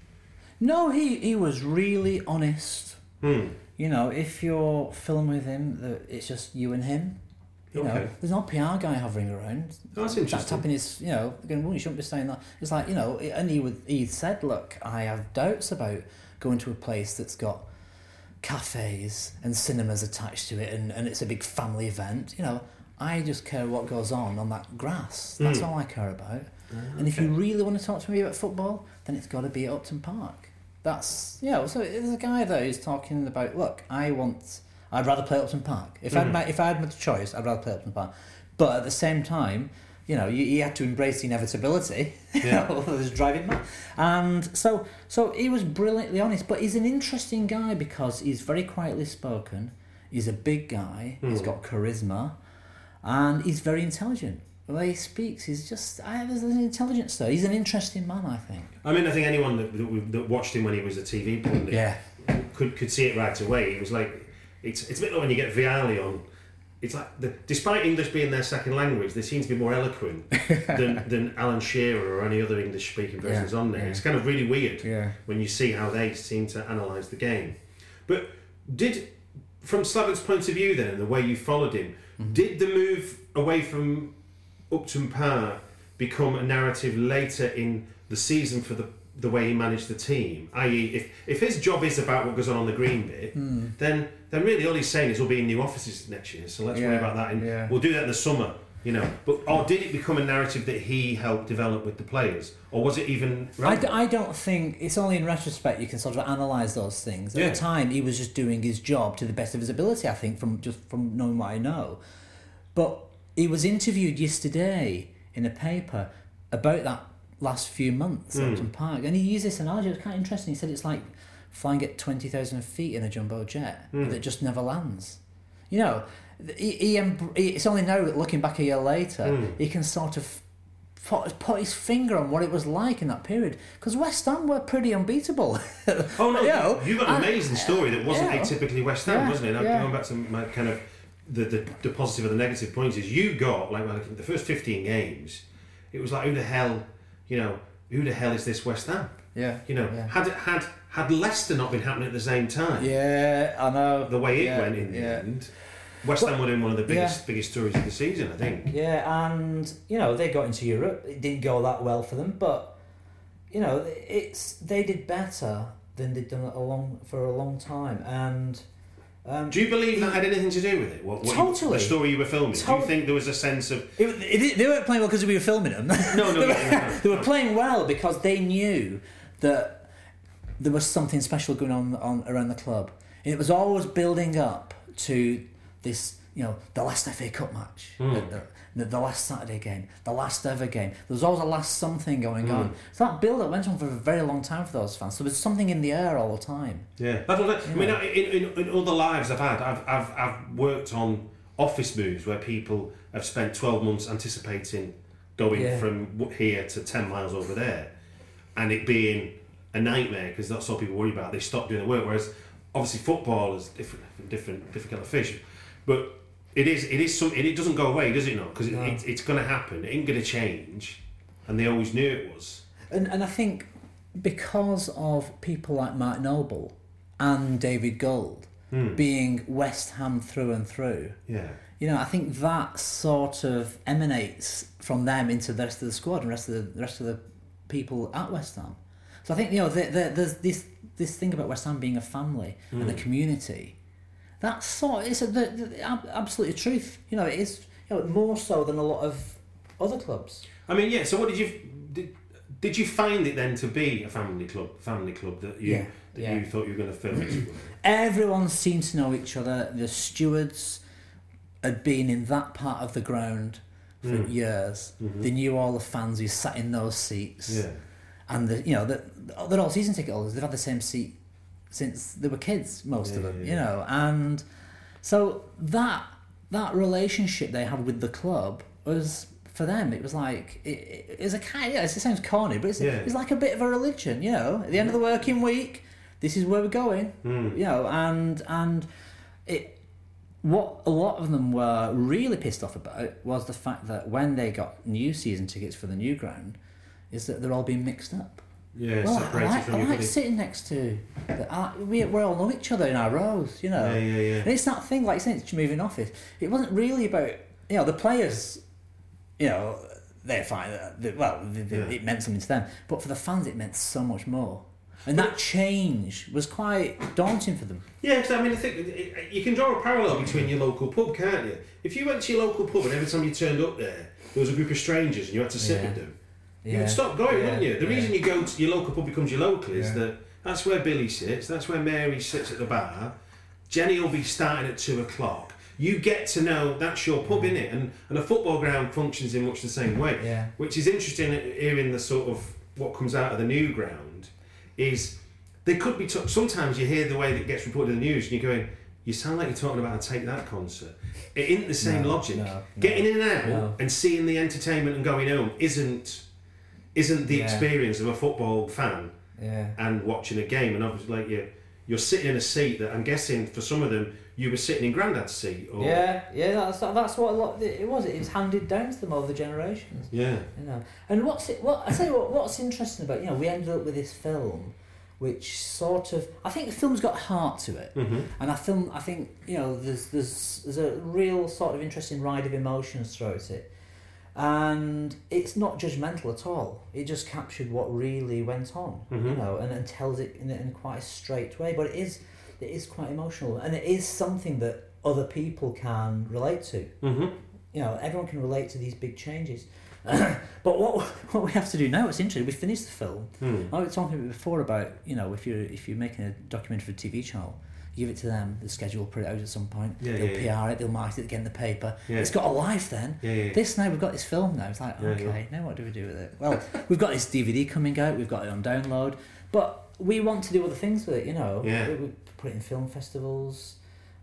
No, he, he was really honest. Hmm. You know, if you're filming with him, it's just you and him. You know, Okay. there's no PR guy hovering around. Oh, that's interesting. Tapping his, you know, going, well, you shouldn't be saying that. It's like, you know, and he would, he said, look, I have doubts about going to a place that's got cafes and cinemas attached to it and, and it's a big family event. You know, I just care what goes on on that grass. That's Hmm. all I care about. Ah, And if you really want to talk to me about football, then it's got to be at Upton Park. That's yeah. So there's a guy there who's talking about. Look, I want. I'd rather play Upton Park. If I had if I had my choice, I'd rather play Upton Park. But at the same time, you know, you, you had to embrace the inevitability. You Yeah. know, there's driving mad. And so so he was brilliantly honest. But he's an interesting guy because he's very quietly spoken. He's a big guy. He's hmm. got charisma, and he's very intelligent. The way he speaks, he's just I, there's an intelligence there. He's an interesting man, I think. I mean, I think anyone that, that, that watched him when he was a TV pundit Yeah. could could see it right away. It was like it's it's a bit like when you get Vialli on. It's like the, despite English being their second language, they seem to be more eloquent than, than Alan Shearer or any other English speaking versions Yeah, on there. yeah. It's kind of really weird Yeah. when you see how they seem to analyse the game. But did from Slaven's point of view then, the way you followed him, Mm-hmm. did the move away from Upton Park become a narrative later in the season for the the way he managed the team? I.e., if if his job is about what goes on on the green bit, Hmm. then then really all he's saying is we'll be in new offices next year, so let's worry about that. And yeah. we'll do that in the summer. You know, but or did it become a narrative that he helped develop with the players, or was it even? I, d- I don't think it's only in retrospect you can sort of analyse those things. At Yeah. the time, he was just doing his job to the best of his ability. I think from just from knowing what I know, but he was interviewed yesterday in a paper about that last few months at hmm. Upton Park, and he used this analogy. It was quite interesting. He said it's like flying at twenty thousand feet in a jumbo jet hmm. that just never lands. You know, he, he, it's only now looking back a year later hmm. he can sort of put, put his finger on what it was like in that period because West Ham were pretty unbeatable. Oh no, You know, you got an and- amazing story that wasn't yeah. atypically West Ham, Yeah, wasn't it? And yeah. Going back to my kind of the, the the positive and the negative points is you got like, like the first fifteen games, it was like who the hell, you know, who the hell is this West Ham? Yeah, You know, yeah. had had had Leicester not been happening at the same time, yeah, I know. the way it Yeah, went in the yeah. end, West Ham were in one of the biggest Yeah. biggest stories of the season, I think. Yeah, and you know they got into Europe. It didn't go that well for them, but you know it's they did better than they'd done a long for a long time. And um, Do you believe that had anything to do with it? What, what you- Totally. the story you were filming. Do Tot- you think there was a sense of it, it, they weren't playing well because we were filming them. no, no, no, they, were, no, no. they were playing well because they knew that there was something special going on, on around the club. It was always building up to this, you know, the last FA Cup match, Hmm. the, the, the last Saturday game, the last ever game. There was always a last something going Hmm. on. So that build up went on for a very long time for those fans. So there was something in the air all the time. Yeah, that's what I, I mean. In, in, in other lives I've had, I've, I've, I've worked on office moves where people have spent 12 months anticipating going Yeah. from here to 10 miles over there and it being a nightmare because that's all people worry about. They stop doing the work. Whereas obviously football is different, different, different kettle of fish. But it is, it is some, it, doesn't go away, does it not? Because it, it, it's going to happen. It ain't going to change. And they always knew it was. And and I think because of people like Mark Noble and David Gold Hmm. being West Ham through and through, Yeah. you know, I think that sort of emanates from them into the rest of the squad and rest of the, the rest of the people at West Ham. So I think you know the, the, there's this this thing about West Ham being a family and Hmm. a community. That's sort it's a, the, the ab- absolute truth. You know, it is you know more so than a lot of other clubs. I mean, yeah. So, what did you did? Did you find it then to be a family club? Family club that you Yeah, that yeah. you thought you were going to film? Everyone seemed to know each other. The stewards had been in that part of the ground for years. They knew all the fans who sat in those seats. yeah. And the, you know, the, they're all season ticket holders. They've had the same seat since they were kids, most of them. yeah, You know, and so that that relationship they had with the club was for them, it was like it, it, it was a kind. Yeah, it sounds corny, but it's, Yeah. it's like a bit of a religion. You know, at the end of the working week, this is where we're going. Hmm. You know, and and it. What a lot of them were really pissed off about was the fact that when they got new season tickets for the new ground, is that they're all being mixed up. Yeah, Well, I, separated I like, from I like sitting next to. The, I, we, we all know each other in our rows, you know. Yeah, yeah, yeah. And it's that thing, like saying it's moving office. It wasn't really about, you know, the players, you know, they're fine. uh, they- Well, they- they- Yeah. it meant something to them. But for the fans, it meant so much more. And that change was quite daunting for them. Yeah, because I mean, I think you can draw a parallel between your local pub, can't you? If you went to your local pub and every time you turned up there, there was a group of strangers and you had to sit Yeah. with them, Yeah. would stop going, Yeah. wouldn't you? The Yeah. reason you go to your local pub becomes your local is that that's where Billy sits, that's where Mary sits at the bar. Jenny will be starting at two o'clock. You get to know that's your pub, mm. innit? And and a football ground functions in much the same way. Yeah. Which is interesting hearing the sort of what comes out of the new ground is they could be. T- sometimes you hear the way that it gets reported in the news, and you're going, "You sound like you're talking about a take that concert." It isn't the same No, logic. no, no, Getting in and out and seeing the entertainment and going home isn't isn't the Yeah. experience of a football fan Yeah. and watching a game. And obviously, like you, you're sitting in a seat that I'm guessing for some of them you were sitting in Grandad's seat. Or, Yeah, yeah, that's that's what a lot it was. It was handed down to them over the generations. Yeah. You know, and what's it? What I tell you what, what's interesting about you know we ended up with this film, which sort of I think the film's got heart to it, Mm-hmm. and I film I think you know there's there's there's a real sort of interesting ride of emotions throughout it, and it's not judgmental at all. It just captured what really went on, you know, and, and tells it in, in quite a straight way. But it is it is quite emotional, and it is something that other people can relate to Mm-hmm. you know, everyone can relate to these big changes. but what what we have to do now, it's interesting. We finished the film. Hmm. I was talking before about you know if you're if you're making a documentary for a TV channel, give it to them. The schedule will put it out at some point. Yeah, they'll yeah, PR it. They'll market it again in the paper. It's got a life then. This now we've got this film now. It's like okay, now what do we do with it? Well, we've got this DVD coming out. We've got it on download, but we want to do other things with it. You know, Yeah. we, we put it in film festivals,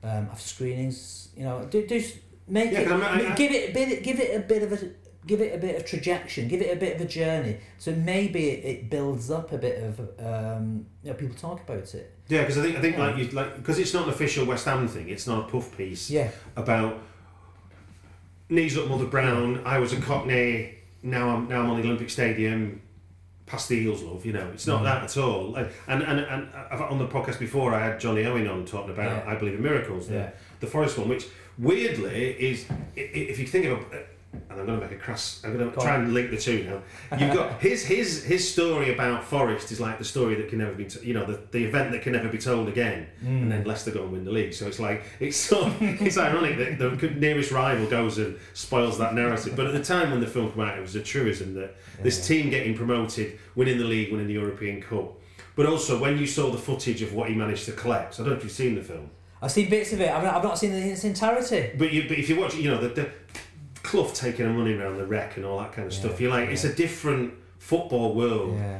um, have screenings. You know, do do make it I'm- I- I- give it a bit give it a bit of a give it a bit of trajection give it a bit of a journey so maybe it, it builds up a bit of um, you know people talk about it Yeah, because I think I think like you like because it's not an official West Ham thing. It's not a puff piece. Yeah. About knees up, Mother Brown. I was a Cockney. Now I'm now I'm on the Olympic Stadium. Past the Eels, love. You know, it's Mm. not that at all. Like, And and and I've, on the podcast before, I had Jonny Owen on talking about Yeah. I believe in miracles. The, Yeah. the Forest one, which weirdly is if you think of. A, and I'm going to make a cross. I'm going to Go try on. and link the two now. You've got his his his story about Forest is like the story that can never be, t- you know, the, the event that can never be told again, and then hmm. Leicester go and win the league. So it's like it's sort of, it's ironic that the nearest rival goes and spoils that narrative. But at the time when the film came out, it was a truism that this team getting promoted, winning the league, winning the European Cup. But also when you saw the footage of what he managed to collect, I don't know if you've seen the film. I've seen bits of it I've not, I've not seen it in its entirety But you, but if you watch, it, you know, the, the Clough taking the money around the wreck and all that kind of stuff, you're like, it's a different football world. yeah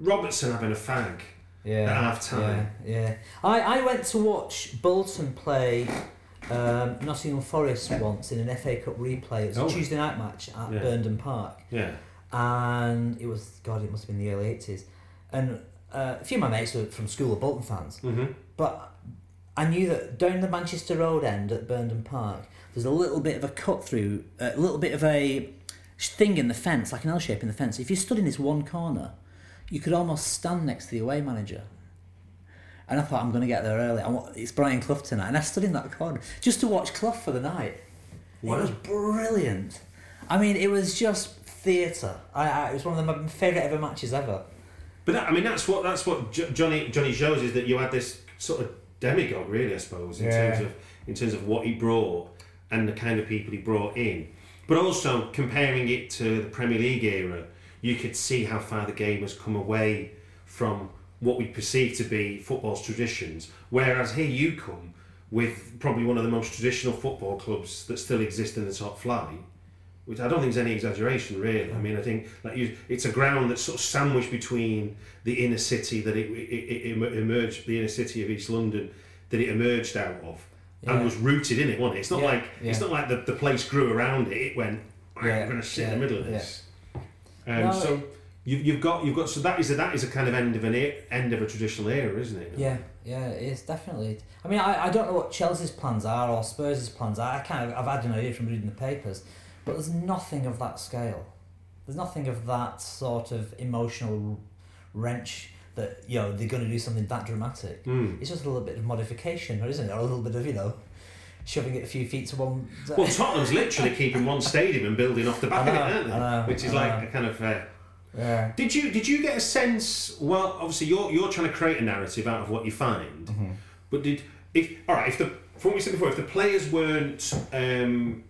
Robertson having a fag yeah at half time. yeah, yeah. I, I went to watch Bolton play um, Nottingham Forest once in an FA Cup replay it was Oh. a Tuesday night match at Yeah. Burnden Park Yeah. and it was God, it must have been the early eighties, and uh, a few of my mates were from school of Bolton fans, Mm-hmm. but I knew that down the Manchester Road end at Burnden Park, there's a little bit of a cut through, a little bit of a thing in the fence, like an L shape in the fence. If you stood in this one corner, you could almost stand next to the away manager. And I thought, I'm going to get there early. I want, it's Brian Clough tonight. And I stood in that corner just to watch Clough for the night. It was brilliant. I mean, it was just theatre. I, I, it was one of my favourite ever matches ever. But that, I mean, that's what that's what Jo- Johnny Johnny shows is that you had this sort of demagogue, really, I suppose, in Yeah. terms of in terms of what he brought and the kind of people he brought in. But also comparing it to the Premier League era, you could see how far the game has come away from what we perceive to be football's traditions. Whereas here you come with probably one of the most traditional football clubs that still exist in the top flight. Which I don't think is any exaggeration, really. I mean, I think like you, it's a ground that's sort of sandwiched between the inner city that it, it, it emerged, the inner city of East London that it emerged out of, Yeah. and was rooted in it, wasn't it? It's not Yeah, like it's not like the, the place grew around it. It went Yeah, I'm going to sit in the middle of yeah. this. Um, No, so you've, you've got you've got so that is a, that is a kind of end of an e- end of a traditional era, isn't it? Yeah, yeah, it is definitely. I mean, I, I don't know what Chelsea's plans are or Spurs' plans are. I kind of I've had an idea from reading the papers, but there's nothing of that scale. There's nothing of that sort of emotional wrench that you know they're going to do something that dramatic. Mm. It's just a little bit of modification, or isn't it? Or a little bit of you know shoving it a few feet to one. Well, Tottenham's literally keeping one stadium and building off the back I of it, aren't they? Know, Which is like know. a kind of. Uh, yeah. Did you did you get a sense? Well, obviously you're you're trying to create a narrative out of what you find, Mm-hmm. but did if all right if the from what we said before if the players weren't um,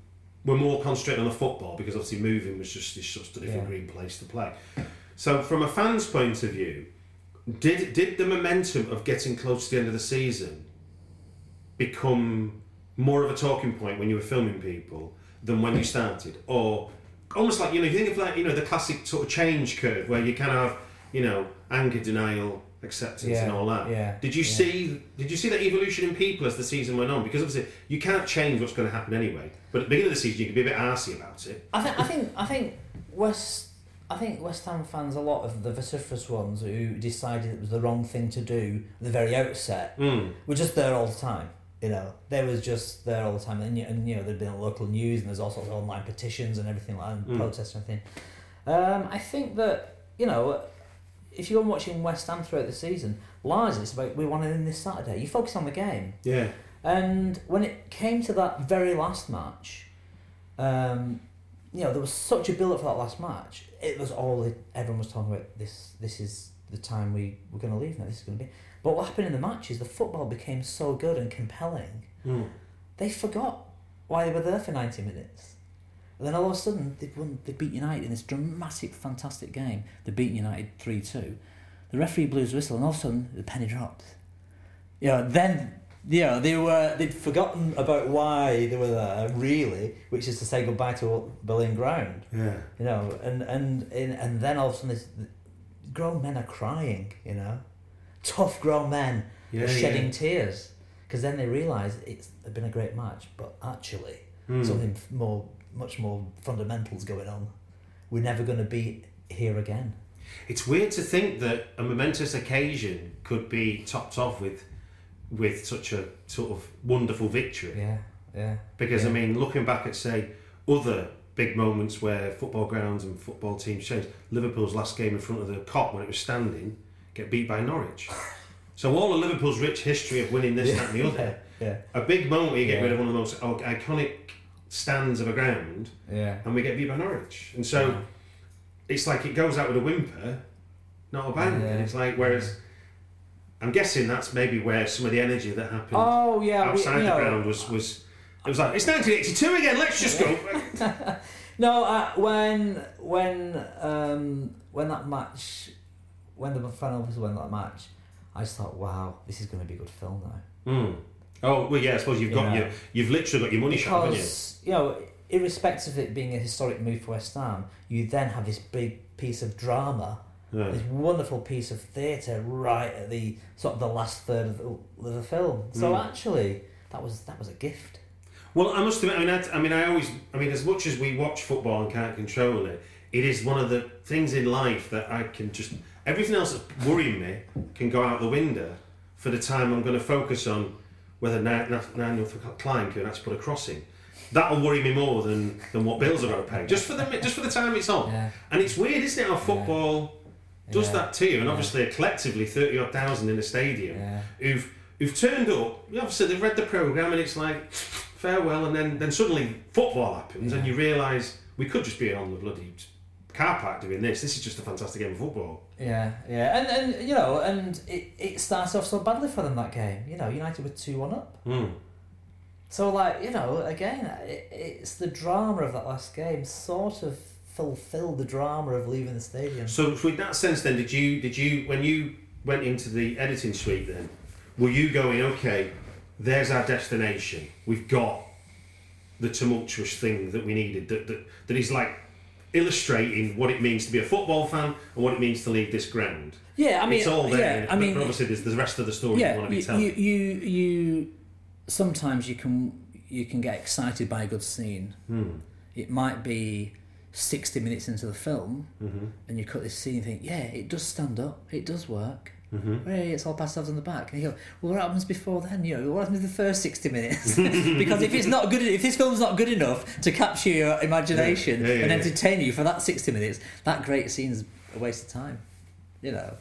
were more concentrated on the football because obviously moving was just just a different Yeah. green place to play. So from a fan's point of view, did did the momentum of getting close to the end of the season become more of a talking point when you were filming people than when you started, or almost like you know, if you think of like you know the classic sort of change curve where you kind of have you know anger, denial, acceptance, and all that. yeah, Did you yeah. see? Did you see that evolution in people as the season went on? Because obviously you can't change what's going to happen anyway. But at the beginning of the season, you can be a bit arsy about it. I think I think I think West I think West Ham fans, a lot of the vociferous ones who decided it was the wrong thing to do at the very outset, Mm. were just there all the time. You know, they was just there all the time, and, you- and you know there'd been local news, and there's all sorts of online petitions and everything like that, and Mm. protests and everything. Um, I think that you know, if you're watching West Ham throughout the season, largely it's about we want to win this Saturday. You focus on the game. Yeah. And when it came to that very last match, um, you know, there was such a build up for that last match. It was all it, everyone was talking about. This this is the time we we're going to leave now. This is going to be. But what happened in the match is the football became so good and compelling. Mm. They forgot why they were there for ninety minutes. And then all of a sudden they won. They beat United in this dramatic, fantastic game. They beat United three two. The referee blew his whistle, and all of a sudden the penny dropped. You know, then you know they were they'd forgotten about why they were there really, which is to say goodbye to Boleyn ground. Yeah. You know, and and and, and then all of a sudden this, grown men are crying. You know, tough grown men Yeah, are shedding yeah. tears because then they realise it's been a great match, but actually Hmm. something more, much more fundamentals going on. We're never going to be here again. It's weird to think that a momentous occasion could be topped off with with such a sort of wonderful victory. Yeah, yeah. Because I mean, looking back at say other big moments where football grounds and football teams changed, Liverpool's last game in front of the Kop when it was standing, get beat by Norwich. so all of Liverpool's rich history of winning this, that, and the other, Yeah, a big moment where you get Yeah. rid of one of the most iconic stands of a ground, yeah. and we get beat by Norwich, and so Yeah. it's like it goes out with a whimper, not a bang. Yeah. And it's like whereas. I'm guessing that's maybe where some of the energy that happened Oh yeah, outside you the know, ground was was it was like it's 1982 again. Let's just go. No, uh, when when um, when that match, when the final was won that match, I just thought, wow, this is going to be a good film now. Hmm. Oh well, yeah. I suppose you've got Yeah. your you've literally got your money shot, haven't you? You know, irrespective of it being a historic move for West Ham, you then have this big piece of drama, Yeah. this wonderful piece of theatre right at the sort of the last third of the, of the film. So Mm. actually, that was that was a gift. Well, I must admit. I mean, I, I mean, I always. I mean, as much as we watch football and can't control it, it is one of the things in life that I can just everything else that's worrying me can go out the window for the time I'm going to focus on whether Nathaniel Clyne can actually put a crossing. That'll worry me more than, than what bills are going to pay. Just for the just for the time it's on. Yeah. And it's weird, isn't it? How football does Yeah. that to you, and Yeah. obviously collectively thirty odd thousand in a stadium Yeah. who've who've turned up. Obviously, they've read the program, and it's like farewell, and then then suddenly football happens, and you realise we could just be on the bloody car park doing this. This is just a fantastic game of football. Yeah, yeah, and and you know, and it, it starts off so badly for them that game. You know, United were two one up. Mm. So like you know, again, it, it's the drama of that last game sort of fulfilled the drama of leaving the stadium. So, so in that sense, then, did you did you when you went into the editing suite, then were you going okay? There's our destination. We've got the tumultuous thing that we needed. That that, that is like illustrating what it means to be a football fan and what it means to leave this ground. Yeah, I mean, it's all there. yeah, I mean, but obviously, there's the rest of the story you want to be telling. you you you sometimes you can you can get excited by a good scene. Hmm. it might be 60 minutes into the film Mm-hmm. and you cut this scene and think, yeah, it does stand up, it does work. Mm-hmm. Hey, it's all passed out on the back. And you go, well, what happens before then? You know, what happens in the first 60 minutes? because if it's not good, if this film's not good enough to capture your imagination Yeah, yeah, and yeah. entertain you for that 60 minutes, that great scene's a waste of time. You know?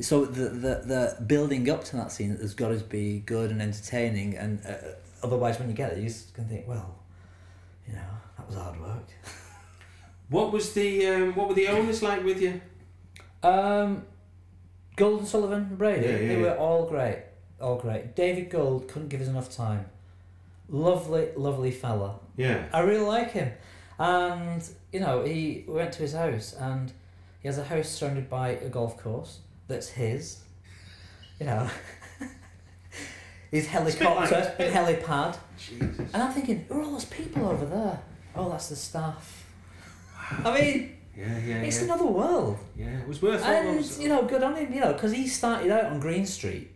So the, the, the building up to that scene has got to be good and entertaining, and uh, otherwise, when you get it, you just can think, well, you know, that was hard work. What was the um, what were the owners like with you? Um, Gold and Sullivan, Brady, Yeah, yeah, they were all great, all great. David Gold couldn't give us enough time. Lovely, lovely fella. Yeah. I really like him, and you know, he we went to his house, and he has a house surrounded by a golf course that's his. You know, his helicopter like- helipad, Jesus. and I'm thinking, who are all those people over there? Oh, that's the staff. I mean, Yeah, yeah, it's yeah. another world. Yeah, it was worth all And you know, good on him. You know, because he started out on Green Street.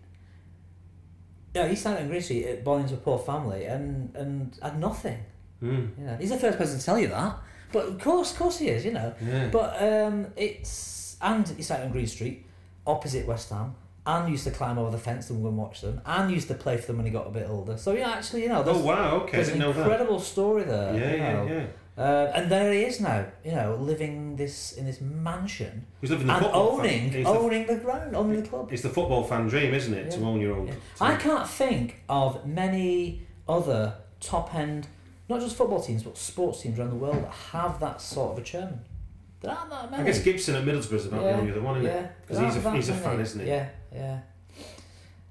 Yeah, he started on Green Street, uh, born into a poor family, and and had nothing. Mm. You know, he's the first person to tell you that. But of course, of course he is. You know. Yeah. But um, it's and he started on Green Street, opposite West Ham, and used to climb over the fence and go and watch them, and used to play for them when he got a bit older. So yeah, actually, you know, there's, Oh wow, okay, there's an know that. incredible story there. Yeah, you yeah, yeah. Uh, and there he is now, you know, living this in this mansion He was living the and football fan- owning he's the- owning the ground, owning the club. It's the football fan dream, isn't it? To own your own. Yeah. I can't think of many other top end, not just football teams, but sports teams around the world that have that sort of a chairman. There aren't that many. I guess Gibson at Middlesbrough is about the only other one, isn't yeah, it? Because he's a he's a fan, isn't he? Yeah, yeah.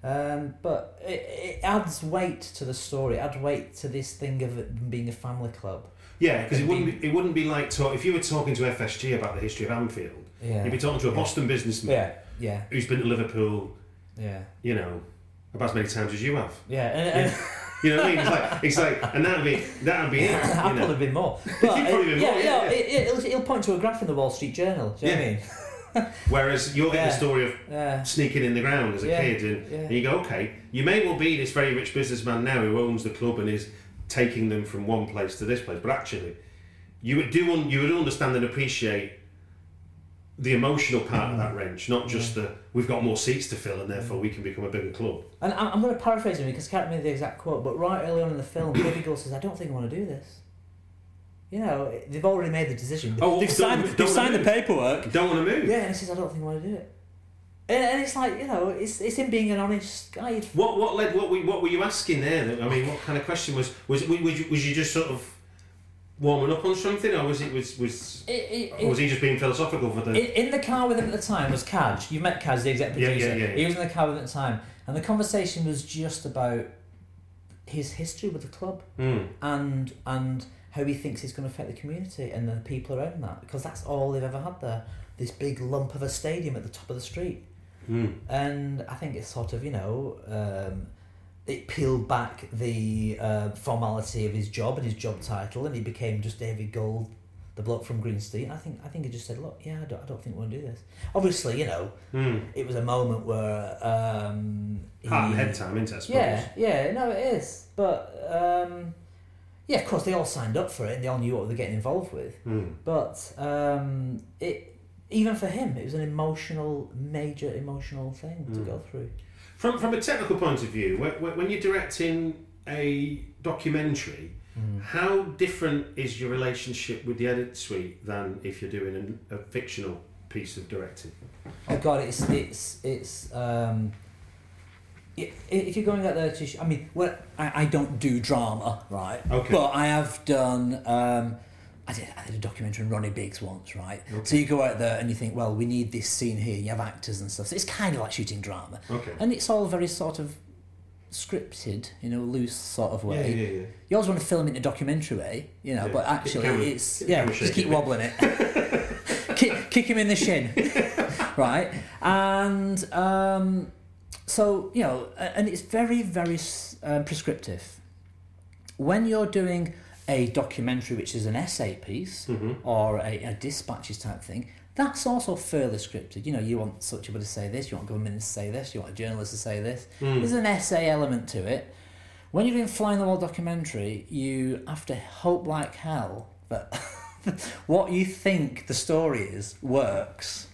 Um, but it, it adds weight to the story. It adds weight to this thing of it being a family club. Yeah, because it wouldn't be, it wouldn't be like talk, if you were talking to FSG about the history of Anfield. Yeah. You'd be talking to a Boston businessman Yeah, yeah, who's been to Liverpool, yeah, you know, about as many times as you have. yeah. And, and You know what I mean? It's like it's like, and that'd be that'd be it. I've probably been more. But You've probably been yeah, more, yeah, yeah, yeah. It, it'll, it'll point to a graph in the Wall Street Journal. Do you know what I mean? Whereas you're getting Yeah. the story of Yeah. sneaking in the ground as a Yeah, kid, and, yeah. and you go, okay, you may well be this very rich businessman now who owns the club and is taking them from one place to this place, but actually, you would do un, you would understand and appreciate the emotional part of that wrench, not just the we've got more seats to fill and therefore we can become a bigger club. And I'm, I'm going to paraphrase him because I can't remember the exact quote, but right early on in the film, David Gold says, I don't think I want to do this. You know, they've already made the decision. Oh, they've signed, they've signed the paperwork. Don't want to move. Yeah, and he says, I don't think I want to do it. And, and it's like, you know, it's, it's him being an honest guy. What what led what were, what were you asking there? I mean, what kind of question was was was you, was you just sort of warming up on something, or was it was was It, it, or was he just being philosophical for the? In, in the car with him at the time was Kaj. You met Kaj, the executive Yeah, producer. yeah, yeah, yeah. He was in the car with him at the time, and the conversation was just about his history with the club Mm. and and how he thinks it's going to affect the community and the people around that because that's all they've ever had there. This big lump of a stadium at the top of the street, Mm. and I think it's sort of you know. Um, it peeled back the uh, formality of his job and his job title, and he became just David Gold, the bloke from Green Street. I think I think he just said, "Look, yeah, I don't, I don't think we want to do this." Obviously, you know, Mm. it was a moment where um, he, Heart and head time, isn't it? I suppose. yeah, yeah, no, it is. But um, yeah, of course, they all signed up for it and they all knew what they were getting involved with. Mm. But um, it even for him, it was an emotional, major emotional thing to Mm. go through. From from a technical point of view, when, you're directing a documentary, Mm. how different is your relationship with the edit suite than if you're doing an, a fictional piece of directing? Oh God, it's it's it's. Um, if you're going out there to, sh- I mean, well, I, I don't do drama, right? Okay. But I have done. Um, I did, I did a documentary on Ronnie Biggs once, right? So you go out there and you think, well, we need this scene here. You have actors and stuff. So it's kind of like shooting drama, Okay. and it's all very sort of scripted, in a loose sort of way. Yeah, yeah, yeah. You always want to film it in a documentary way, you know, Yeah, but actually camera- it's yeah, just keep wobbling it. kick, kick him in the shin, right? And um, so you know, and it's very very um, prescriptive. When you're doing a documentary, which is an essay piece mm-hmm. or a, a dispatches type thing, that's also fairly scripted. You know, you want such people to say this, you want government to say this, you want a journalist to say this. Mm. There's an essay element to it. when you're doing fly in the wall documentary, you have to hope like hell that what you think the story is works.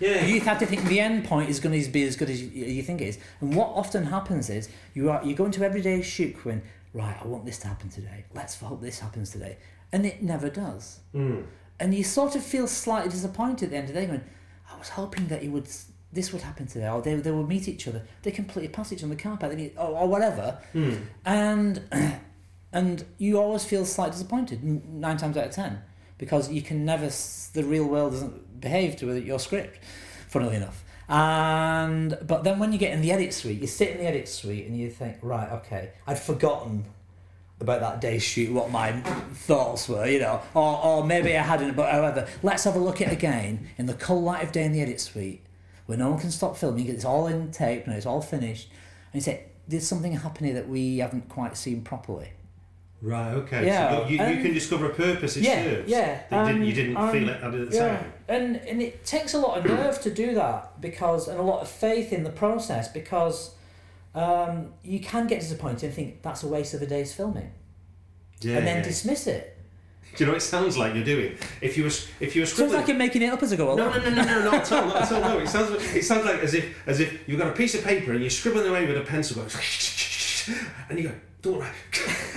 Yeah. You have to think the end point is going to be as good as you, you think it is. And what often happens is you are you go into everyday shoot going right. I want this to happen today. Let's hope this happens today, and it never does. Hmm. And you sort of feel slightly disappointed at the end of the day. Going, I was hoping that he would. This would happen today, or they, they would meet each other. They completely pass each other on the carpet, they meet, or, or whatever, hmm. and and you always feel slightly disappointed nine times out of ten because you can never the real world doesn't behave to your script funnily enough and but then when you get in the edit suite you sit in the edit suite and you think right okay i'd forgotten about that day's shoot what my thoughts were you know or, or maybe i hadn't but however let's have a look at it again in the cold light of day in the edit suite where no one can stop filming it's all in tape and it's all finished and you say there's something happening that we haven't quite seen properly Right. Okay. Yeah, So you, you and- can discover a purpose it yeah, serves. yeah. You didn't, you didn't and- feel it at the yeah. time. And and it takes a lot of nerve to do that because and a lot of faith in the process because um, you can get disappointed and think that's a waste of a day's filming Yeah. and then yeah. dismiss it. Do you know what it sounds like you're doing? If you were if you were Sounds like you're making it up as I go no, no, no, no, no, not at all, not at all. No, it sounds it sounds like as if as if you've got a piece of paper and you're scribbling away with a pencil, going, and you go, don't write.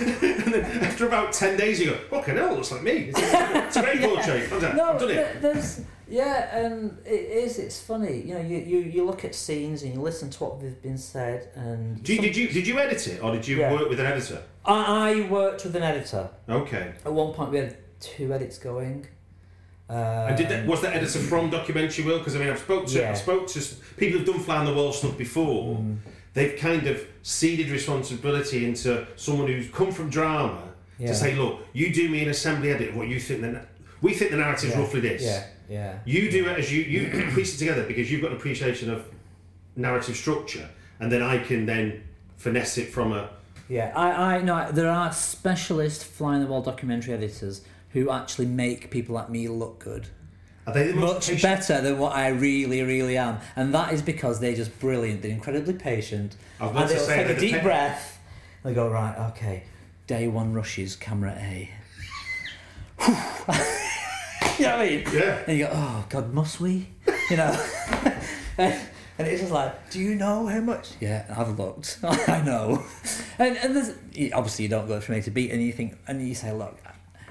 and then after about ten days, you go, fucking hell, it looks like me. It's a, it's a great portrait. I've done, No, I've done it. there's yeah, and it is. It's funny, you know. You, you, you look at scenes and you listen to what they've been said, and Do you, did you did you edit it or did you Yeah. work with an editor? I, I worked with an editor. Okay. At one point, we had two edits going. Uh, And did that, was that editor from Documentary World? Because I mean, I've spoke to Yeah. I've spoke to people who've done fly on the wall stuff before. Mm. They've kind of ceded responsibility into someone who's come from drama Yeah. to say, look, you do me an assembly edit of what you think. The, na- we think the narrative's yeah, roughly this. Yeah, yeah. You do it as you you piece it together because you've got an appreciation of narrative structure, and then I can then finesse it from a. Yeah, I, I know there are specialist fly in the wall documentary editors who actually make people like me look good. Are they the most Much better than what I really, really am. And that is because they're just brilliant. They're incredibly patient. I was about and to they'll take a deep breath. They go, right, okay, day one rushes, camera A. you know what I mean? Yeah. And you go, oh, God, must we? You know? and it's just like, do you know how much? Yeah, I've looked. I know. And, and there's, obviously, you don't go from A to B, and you think, and you say, look,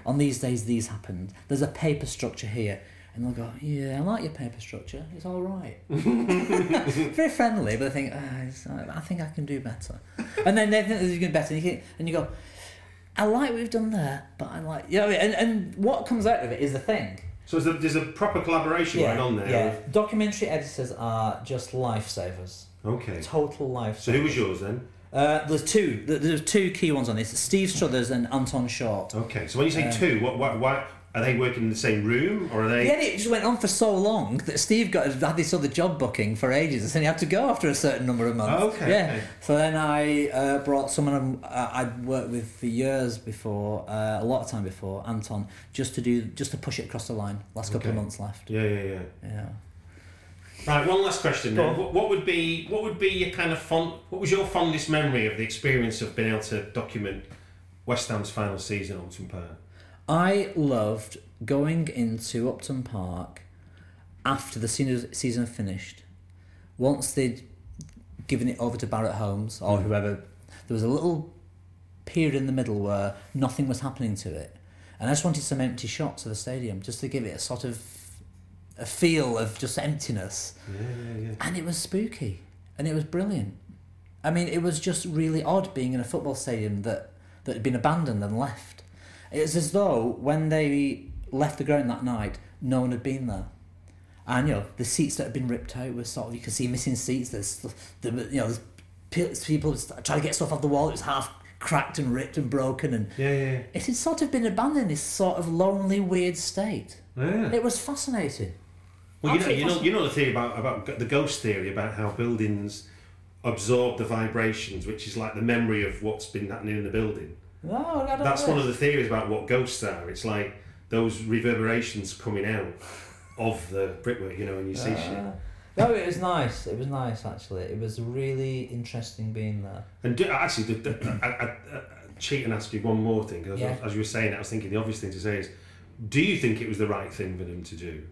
on these days these happened. There's a paper structure here. And they'll go, yeah, I like your paper structure. It's all right. Very friendly, but I think, it's, I think I can do better. And then they think you can do better, and you, think, and you go, I like what we've done there, but I like, you know, I mean? and and what comes out of it is the thing. So there's a, there's a proper collaboration going on there. Yeah, documentary editors are just lifesavers. Okay. Total lifesavers. So who was yours then? Uh, there's two. There's two key ones on this: Steve Struthers and Anton Short. Okay. So when you say two, what, what, why are they working in the same room or are they? Yeah, it just went on for so long that Steve got had this other job booking for ages, and he had to go after a certain number of months. Oh, okay, Yeah. okay. So then I uh, brought someone uh, I'd worked with for years before, uh, a lot of time before, Anton, just to do just to push it across the line. Last couple of months left. Yeah, yeah, yeah. Yeah. Right. One last question then. What, what would be what would be your kind of fond? What was your fondest memory of the experience of being able to document West Ham's final season on Upton Park? I loved going into Upton Park after the season finished. Once they'd given it over to Barratt Homes or mm. whoever, there was a little period in the middle where nothing was happening to it, and I just wanted some empty shots of the stadium just to give it a sort of a feel of just emptiness. Yeah, yeah, yeah. And it was spooky, and it was brilliant. I mean, it was just really odd being in a football stadium that that had been abandoned and left. It was as though when they left the ground that night, no one had been there. And you know, the seats that had been ripped out were sort of you can see missing seats. There's the you know, there's people trying to get stuff off the wall. It was half cracked and ripped and broken, and Yeah, yeah, it had sort of been abandoned in this sort of lonely, weird state. yeah. It was fascinating. Well, you know, you know, you know the theory about about the ghost theory about how buildings absorb the vibrations, which is like the memory of what's been happening in the building. No, That's know. one of the theories about what ghosts are. It's like those reverberations coming out of the brickwork, you know, and you see shit. Uh, No, it was nice. It was nice actually. It was really interesting being there. And do, actually, the, the, I, I, I cheat and ask you one more thing. 'cause Yeah. As you were saying, I was thinking the obvious thing to say is, do you think it was the right thing for them to do?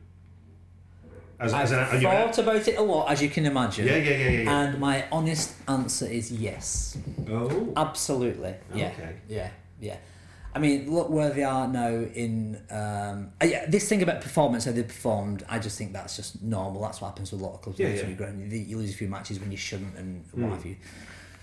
As, I've as an, thought about it a lot, as you can imagine. Yeah, yeah, yeah, yeah, yeah. And my honest answer is yes. oh, Absolutely. Yeah. Okay. Yeah. Yeah. I mean, look where they are now in. Um, uh, yeah, this thing about performance, how they performed, I just think that's just normal. That's what happens with a lot of clubs. Yeah, yeah. ground. You, lose a few matches when you shouldn't, and Hmm. what have you.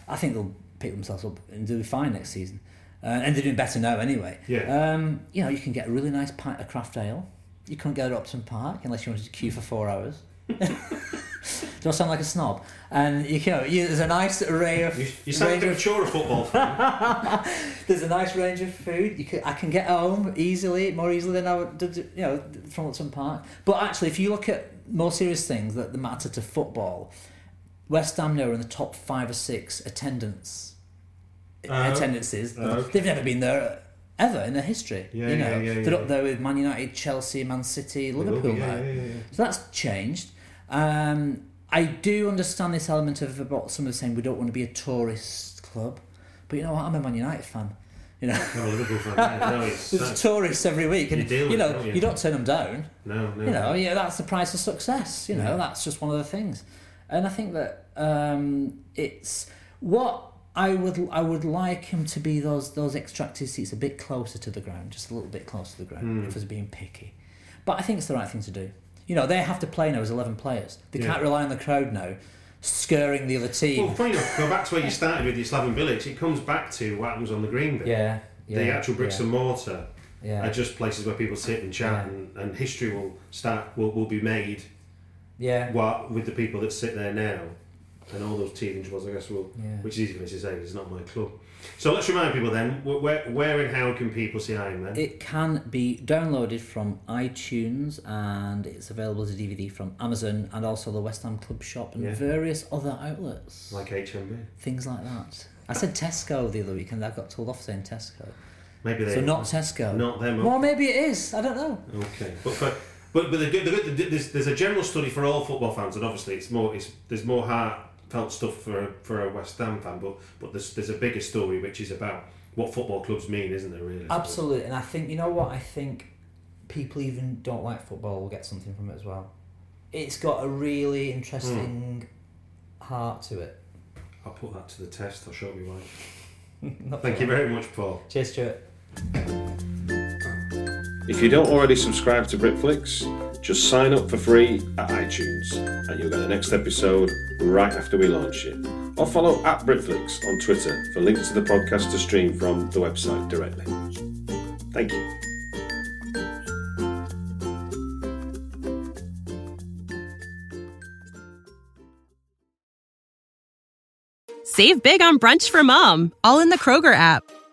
I think they'll pick themselves up and do fine next season. Uh, and they're doing better now anyway. Yeah. Um, you know, you can get a really nice pint of craft ale. You couldn't go to Upton Park unless you wanted to queue for four hours. Do I sound like a snob? And you know, you, there's a nice array of you, you sound like range a of mature football fan. there's a nice range of food. You can, I can get home easily, more easily than I would, you know, from Upton Park. But actually, if you look at more serious things that, matter to football, West Ham now are in the top five or six attendance Oh. attendances. Oh, okay. They've never been there ever in their history. Yeah, you know, yeah, yeah, they're up there with Man United, Chelsea, Man City, Liverpool now. So that's changed. Um, I do understand this element of about some of the saying we don't want to be a tourist club, but you know what? I'm a Man United fan. You know, No, Liverpool fan. No, there's tourists every week, and You you know it, don't you? you don't turn them down. no, no. You know, yeah, that's the price of success. You know, that's just one of the things, and I think that um, it's what I would I would like him to be those those extracted seats a bit closer to the ground, just a little bit closer to the ground. Hmm. If I was being picky, but I think it's the right thing to do. You know, they have to play now as eleven players. They Yeah. can't rely on the crowd now, scurrying the other team. Well, funny enough, go back to where you started with the Slaven Bilic. It comes back to what happens on the green bit. yeah, yeah, the actual bricks yeah, and mortar yeah, are just places where people sit and chat, and, and history will start will, will be made yeah. while, with the people that sit there now, and all those teething troubles. I guess will, Yeah. which is easy for me to say. It's not my club. So let's remind people then where, where and how can people see Iron Men? It can be downloaded from iTunes and it's available as a DVD from Amazon and also the West Ham Club Shop and Yeah. various other outlets. like HMV. Things like that. I said Tesco the other week and I got told off saying Tesco. Maybe they So not Tesco. Not them. Well, maybe it is. I don't know. Okay, but for but but the the the, there's, there's a general study for all football fans, and obviously it's more it's there's more heartfelt stuff for a, for a West Ham fan, but but there's there's a bigger story which is about what football clubs mean, isn't there? Really, Absolutely. And I think, you know what? I think people even don't like football will get something from it as well. It's got a really interesting hmm. heart to it. I'll put that to the test. I'll show you why. Thank you very much, Paul. Cheers, Stuart. If you don't already subscribe to BritFlicks, just sign up for free at iTunes and you'll get the next episode right after we launch it. Or follow at BritFlicks on Twitter for links to the podcast to stream from the website directly. Thank you. Save big on brunch for mom, all in the Kroger app.